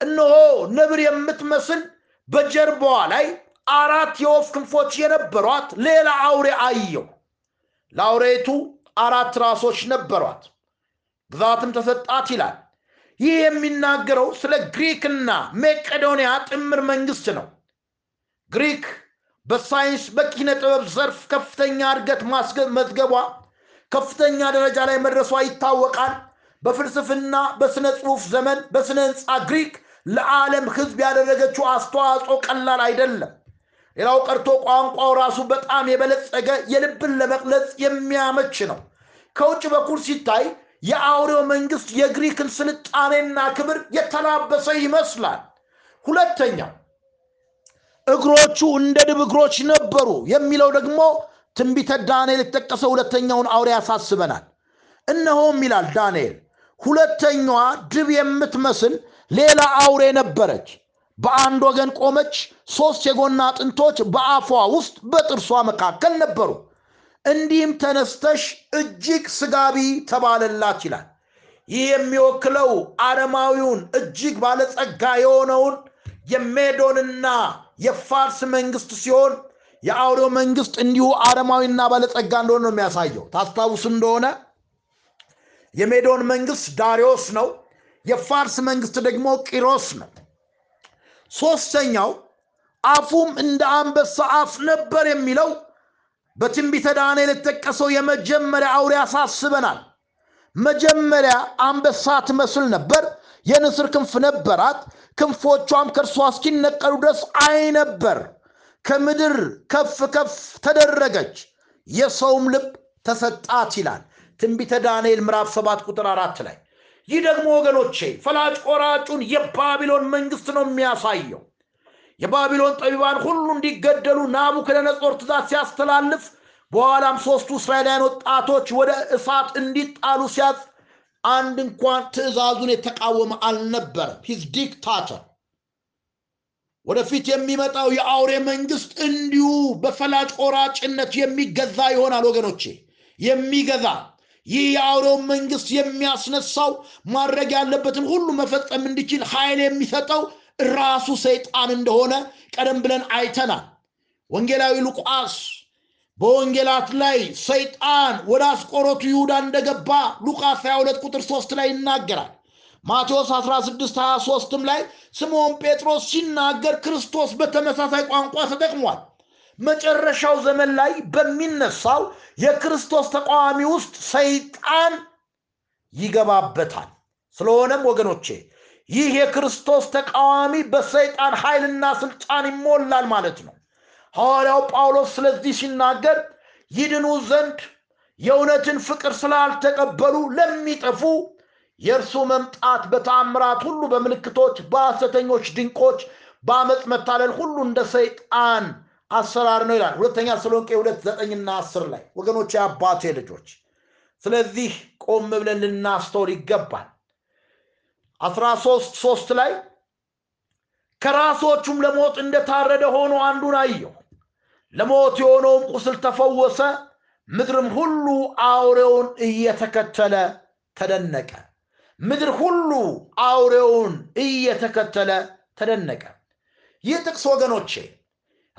እነሆ ነብር የምትመስል በጀርባዋ ላይ አራት የወፍ ክንፎች የነበሯት ሌላ አውሬ አየው ለአውሬቱ አራት ራሶች ነበሯት። ግዛትም ተሰጣት ይላል። ይህ የሚናገረው ስለ ግሪክና መቄዶንያ ጥምር መንግስት ነው። ግሪክ በሳይንስ በኪነ ጥበብ ዘርፍ ከፍተኛ እድገት መዝገቧ ከፍተኛ ደረጃ ላይ መድረሷ ይታወቃል። በፍልስፍና በስነ ጽሁፍ ዘመን በስነ ህንፃ ግሪክ ለዓለም ህዝብ ያደረገችው አስተዋጽኦ ቀላል አይደለም ሌላው ቀርቶ ቋንቋው ራሱ በጣም የበለጸገ የልብን ለመቅለጽ የሚያመች ነው ከውጭ በኩል ሲታይ የአውሬው መንግስት የግሪክን ስልጣኔና ክብር የተላበሰ ይመስላል። ሁለተኛው እግሮቹ እንደ ድብ እግሮች ነበሩ የሚለው ደግሞ ትንቢተ ዳንኤል የተጠቀሰ ሁለተኛውን አውሬ ያሳስበናል። እነሆም ይላል ዳንኤል ሁለተኛዋ ድብ የምትመስል ሌላ አውሬ ነበረች። በአንድ ወገን ቆመች። ሦስት የጎና አጥንቶች በአፏ ውስጥ በጥርሷ መካከል ነበሩ። እንዲህም ተነስተሽ እጅግ ስጋቢ ተባለላት ይላል። ይህ የሚወክለው አረማዊውን እጅግ ባለጸጋ የሆነውን የሜዶንና የፋርስ መንግስት ሲሆን የአውሬው መንግስት እንዲሁ አረማዊና ባለጸጋ እንደሆነ ነው የሚያሳየው። ታስታውሱ እንደሆነ የሜዶን መንግስት ዳሪዮስ ነው። የፋርስ መንግስት ደግሞ ቂሮስ ነው። ሶስተኛው አፉም እንደ አንበሳ አፍ ነበር የሚለው በትንቢተ ዳንኤል የተጠቀሰው የመጀመሪያ አውሬ ያሳስበናል። መጀመሪያ አንበሳ ትመስል ነበር፣ የንስር ክንፍ ነበራት፣ ክንፎቿም ከእርሷ እስኪነቀሉ ድረስ አይ ነበር። ከምድር ከፍ ከፍ ተደረገች፣ የሰውም ልብ ተሰጣት ይላል ትንቢተ ዳንኤል ምዕራፍ 7 ቁጥር አራት ላይ። ይህ ደግሞ ወገኖቼ ፈላጭ ቆራጩን የባቢሎን መንግስት ነው የሚያሳየው። የባቢሎን ጠቢባን ሁሉ እንዲገደሉ ናቡከደነጾር ትእዛዝ ሲያስተላልፍ በኋላም ሶስቱ እስራኤላውያን ወጣቶች ወደ እሳት እንዲጣሉ ሲያዝ አንድ እንኳን ትእዛዙን የተቃወመ አልነበረም። he's dictator ወደፊት የሚመጣው የአውሬ መንግስት እንዲሁ በፈላጭ ቆራጭነት የሚገዛ ይሆናል ወገኖቼ የሚገዛ ይህ የአውሬው መንግስት የሚያስነሳው ማድረግ ያለበትን ሁሉ መፈጸም እንዲችል ኃይል የሚሰጠው ራሱ ሰይጣን እንደሆነ ቀደም ብለን አይተናል። ወንጌላዊ ሉቃስ በወንጌላት ላይ ሰይጣን ወደ አስቆሮቱ ይሁዳ እንደገባ ሉቃስ 22 ቁጥር 3 ላይ ይናገራል። ማቴዎስ 16 23ም ላይ ስምዖን ጴጥሮስ ሲናገር ክርስቶስ በተመሳሳይ ቋንቋ ተጠቅሟል። መጨረሻው ዘመን ላይ በሚነሳው የክርስቶስ ተቃዋሚ ውስጥ ሰይጣን ይገባበታል። ስለሆነም ወገኖቼ ይህ የክርስቶስ ተቃዋሚ በሰይጣን ኃይልና ስልጣን ይሞላል ማለት ነው። ሐዋርያው ጳውሎስ ስለዚህ ሲናገር ይድኑ ዘንድ የእውነትን ፍቅር ስላልተቀበሉ ለሚጠፉ የእርሱ መምጣት በታምራት ሁሉ፣ በምልክቶች፣ በሐሰተኞች ድንቆች፣ በአመፅ መታለል ሁሉ እንደ ሰይጣን አሰራር ነው ይላል። ሁለተኛ ተሰሎንቄ ሁለት ዘጠኝና አስር ላይ ወገኖች የአባቴ ልጆች ስለዚህ ቆም ብለን ልናስተውል ይገባል። አስራ ሶስት ሶስት ላይ ከራሶቹም ለሞት እንደታረደ ሆኖ አንዱን አየሁ። ለሞት የሆነውም ቁስል ተፈወሰ ምድርም ሁሉ አውሬውን እየተከተለ ተደነቀ። ምድር ሁሉ አውሬውን እየተከተለ ተደነቀ። ይህ ጥቅስ ወገኖቼ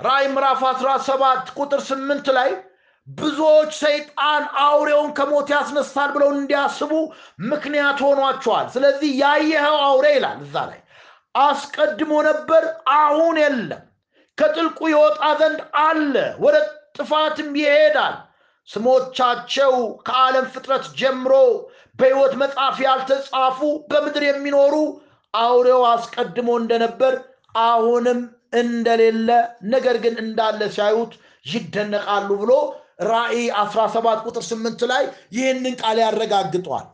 ራእይ ምዕራፍ 17 ቁጥር 8 ላይ ብዙዎች ሰይጣን አውሬውን ከሞት ያስነሳል ብለው እንዲያስቡ ምክንያት ሆኗቸዋል። ስለዚህ ያየኸው አውሬ ይላል እዛ ላይ አስቀድሞ ነበር አሁን የለም። ከጥልቁ የወጣ ዘንድ አለ ወደ ጥፋትም ይሄዳል። ስሞቻቸው ከዓለም ፍጥረት ጀምሮ በሕይወት መጽሐፍ ያልተጻፉ በምድር የሚኖሩ አውሬው አስቀድሞ እንደነበር አሁንም እንደሌለ ነገር ግን እንዳለ ሲያዩት ይደነቃሉ ብሎ ራእይ 17 ቁጥር 8 ላይ ይህንን ቃል ያረጋግጧል።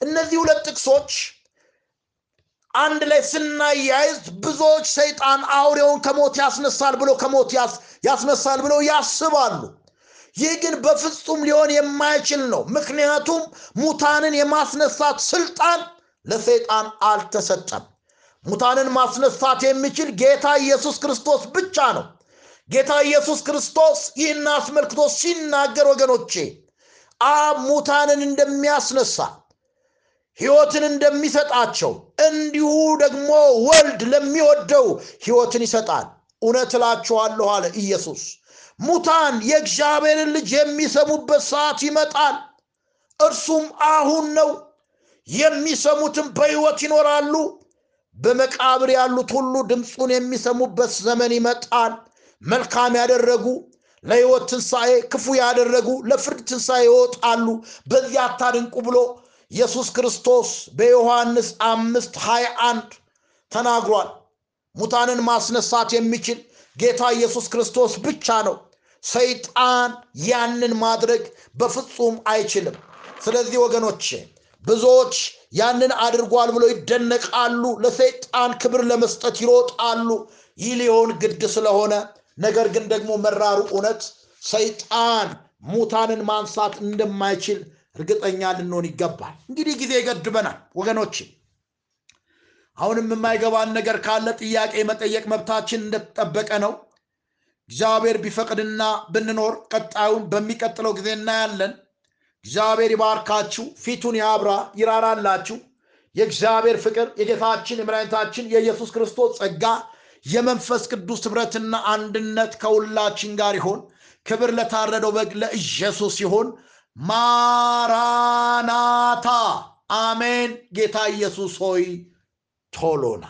እነዚህ ሁለት ጥቅሶች አንድ ላይ ስናያይዝ ብዙዎች ሰይጣን አውሬውን ከሞት ያስነሳል ብሎ ከሞት ያስነሳል ብለው ያስባሉ። ይህ ግን በፍጹም ሊሆን የማይችል ነው። ምክንያቱም ሙታንን የማስነሳት ስልጣን ለሰይጣን አልተሰጠም ሙታንን ማስነሳት የሚችል ጌታ ኢየሱስ ክርስቶስ ብቻ ነው። ጌታ ኢየሱስ ክርስቶስ ይህን አስመልክቶ ሲናገር ወገኖቼ አብ ሙታንን እንደሚያስነሳ ሕይወትን እንደሚሰጣቸው እንዲሁ ደግሞ ወልድ ለሚወደው ሕይወትን ይሰጣል። እውነት እላችኋለሁ አለ ኢየሱስ። ሙታን የእግዚአብሔርን ልጅ የሚሰሙበት ሰዓት ይመጣል። እርሱም አሁን ነው። የሚሰሙትም በሕይወት ይኖራሉ በመቃብር ያሉት ሁሉ ድምፁን የሚሰሙበት ዘመን ይመጣል። መልካም ያደረጉ ለሕይወት ትንሣኤ ክፉ ያደረጉ ለፍርድ ትንሣኤ ይወጣሉ። በዚህ አታድንቁ ብሎ ኢየሱስ ክርስቶስ በዮሐንስ አምስት ሀያ አንድ ተናግሯል። ሙታንን ማስነሳት የሚችል ጌታ ኢየሱስ ክርስቶስ ብቻ ነው። ሰይጣን ያንን ማድረግ በፍጹም አይችልም። ስለዚህ ወገኖቼ ብዙዎች ያንን አድርጓል ብሎ ይደነቃሉ ለሰይጣን ክብር ለመስጠት ይሮጣሉ። ይህ ሊሆን ግድ ስለሆነ ነገር ግን ደግሞ መራሩ እውነት ሰይጣን ሙታንን ማንሳት እንደማይችል እርግጠኛ ልንሆን ይገባል። እንግዲህ ጊዜ ይገድበናል ወገኖች አሁንም የማይገባን ነገር ካለ ጥያቄ መጠየቅ መብታችን እንደተጠበቀ ነው። እግዚአብሔር ቢፈቅድና ብንኖር ቀጣዩን በሚቀጥለው ጊዜ እናያለን እግዚአብሔር ይባርካችሁ ፊቱን ያብራ ይራራላችሁ። የእግዚአብሔር ፍቅር የጌታችን የመድኃኒታችን የኢየሱስ ክርስቶስ ጸጋ የመንፈስ ቅዱስ ህብረትና አንድነት ከሁላችን ጋር ይሆን። ክብር ለታረደው በግ ለኢየሱስ ይሆን ማራናታ አሜን። ጌታ ኢየሱስ ሆይ ቶሎና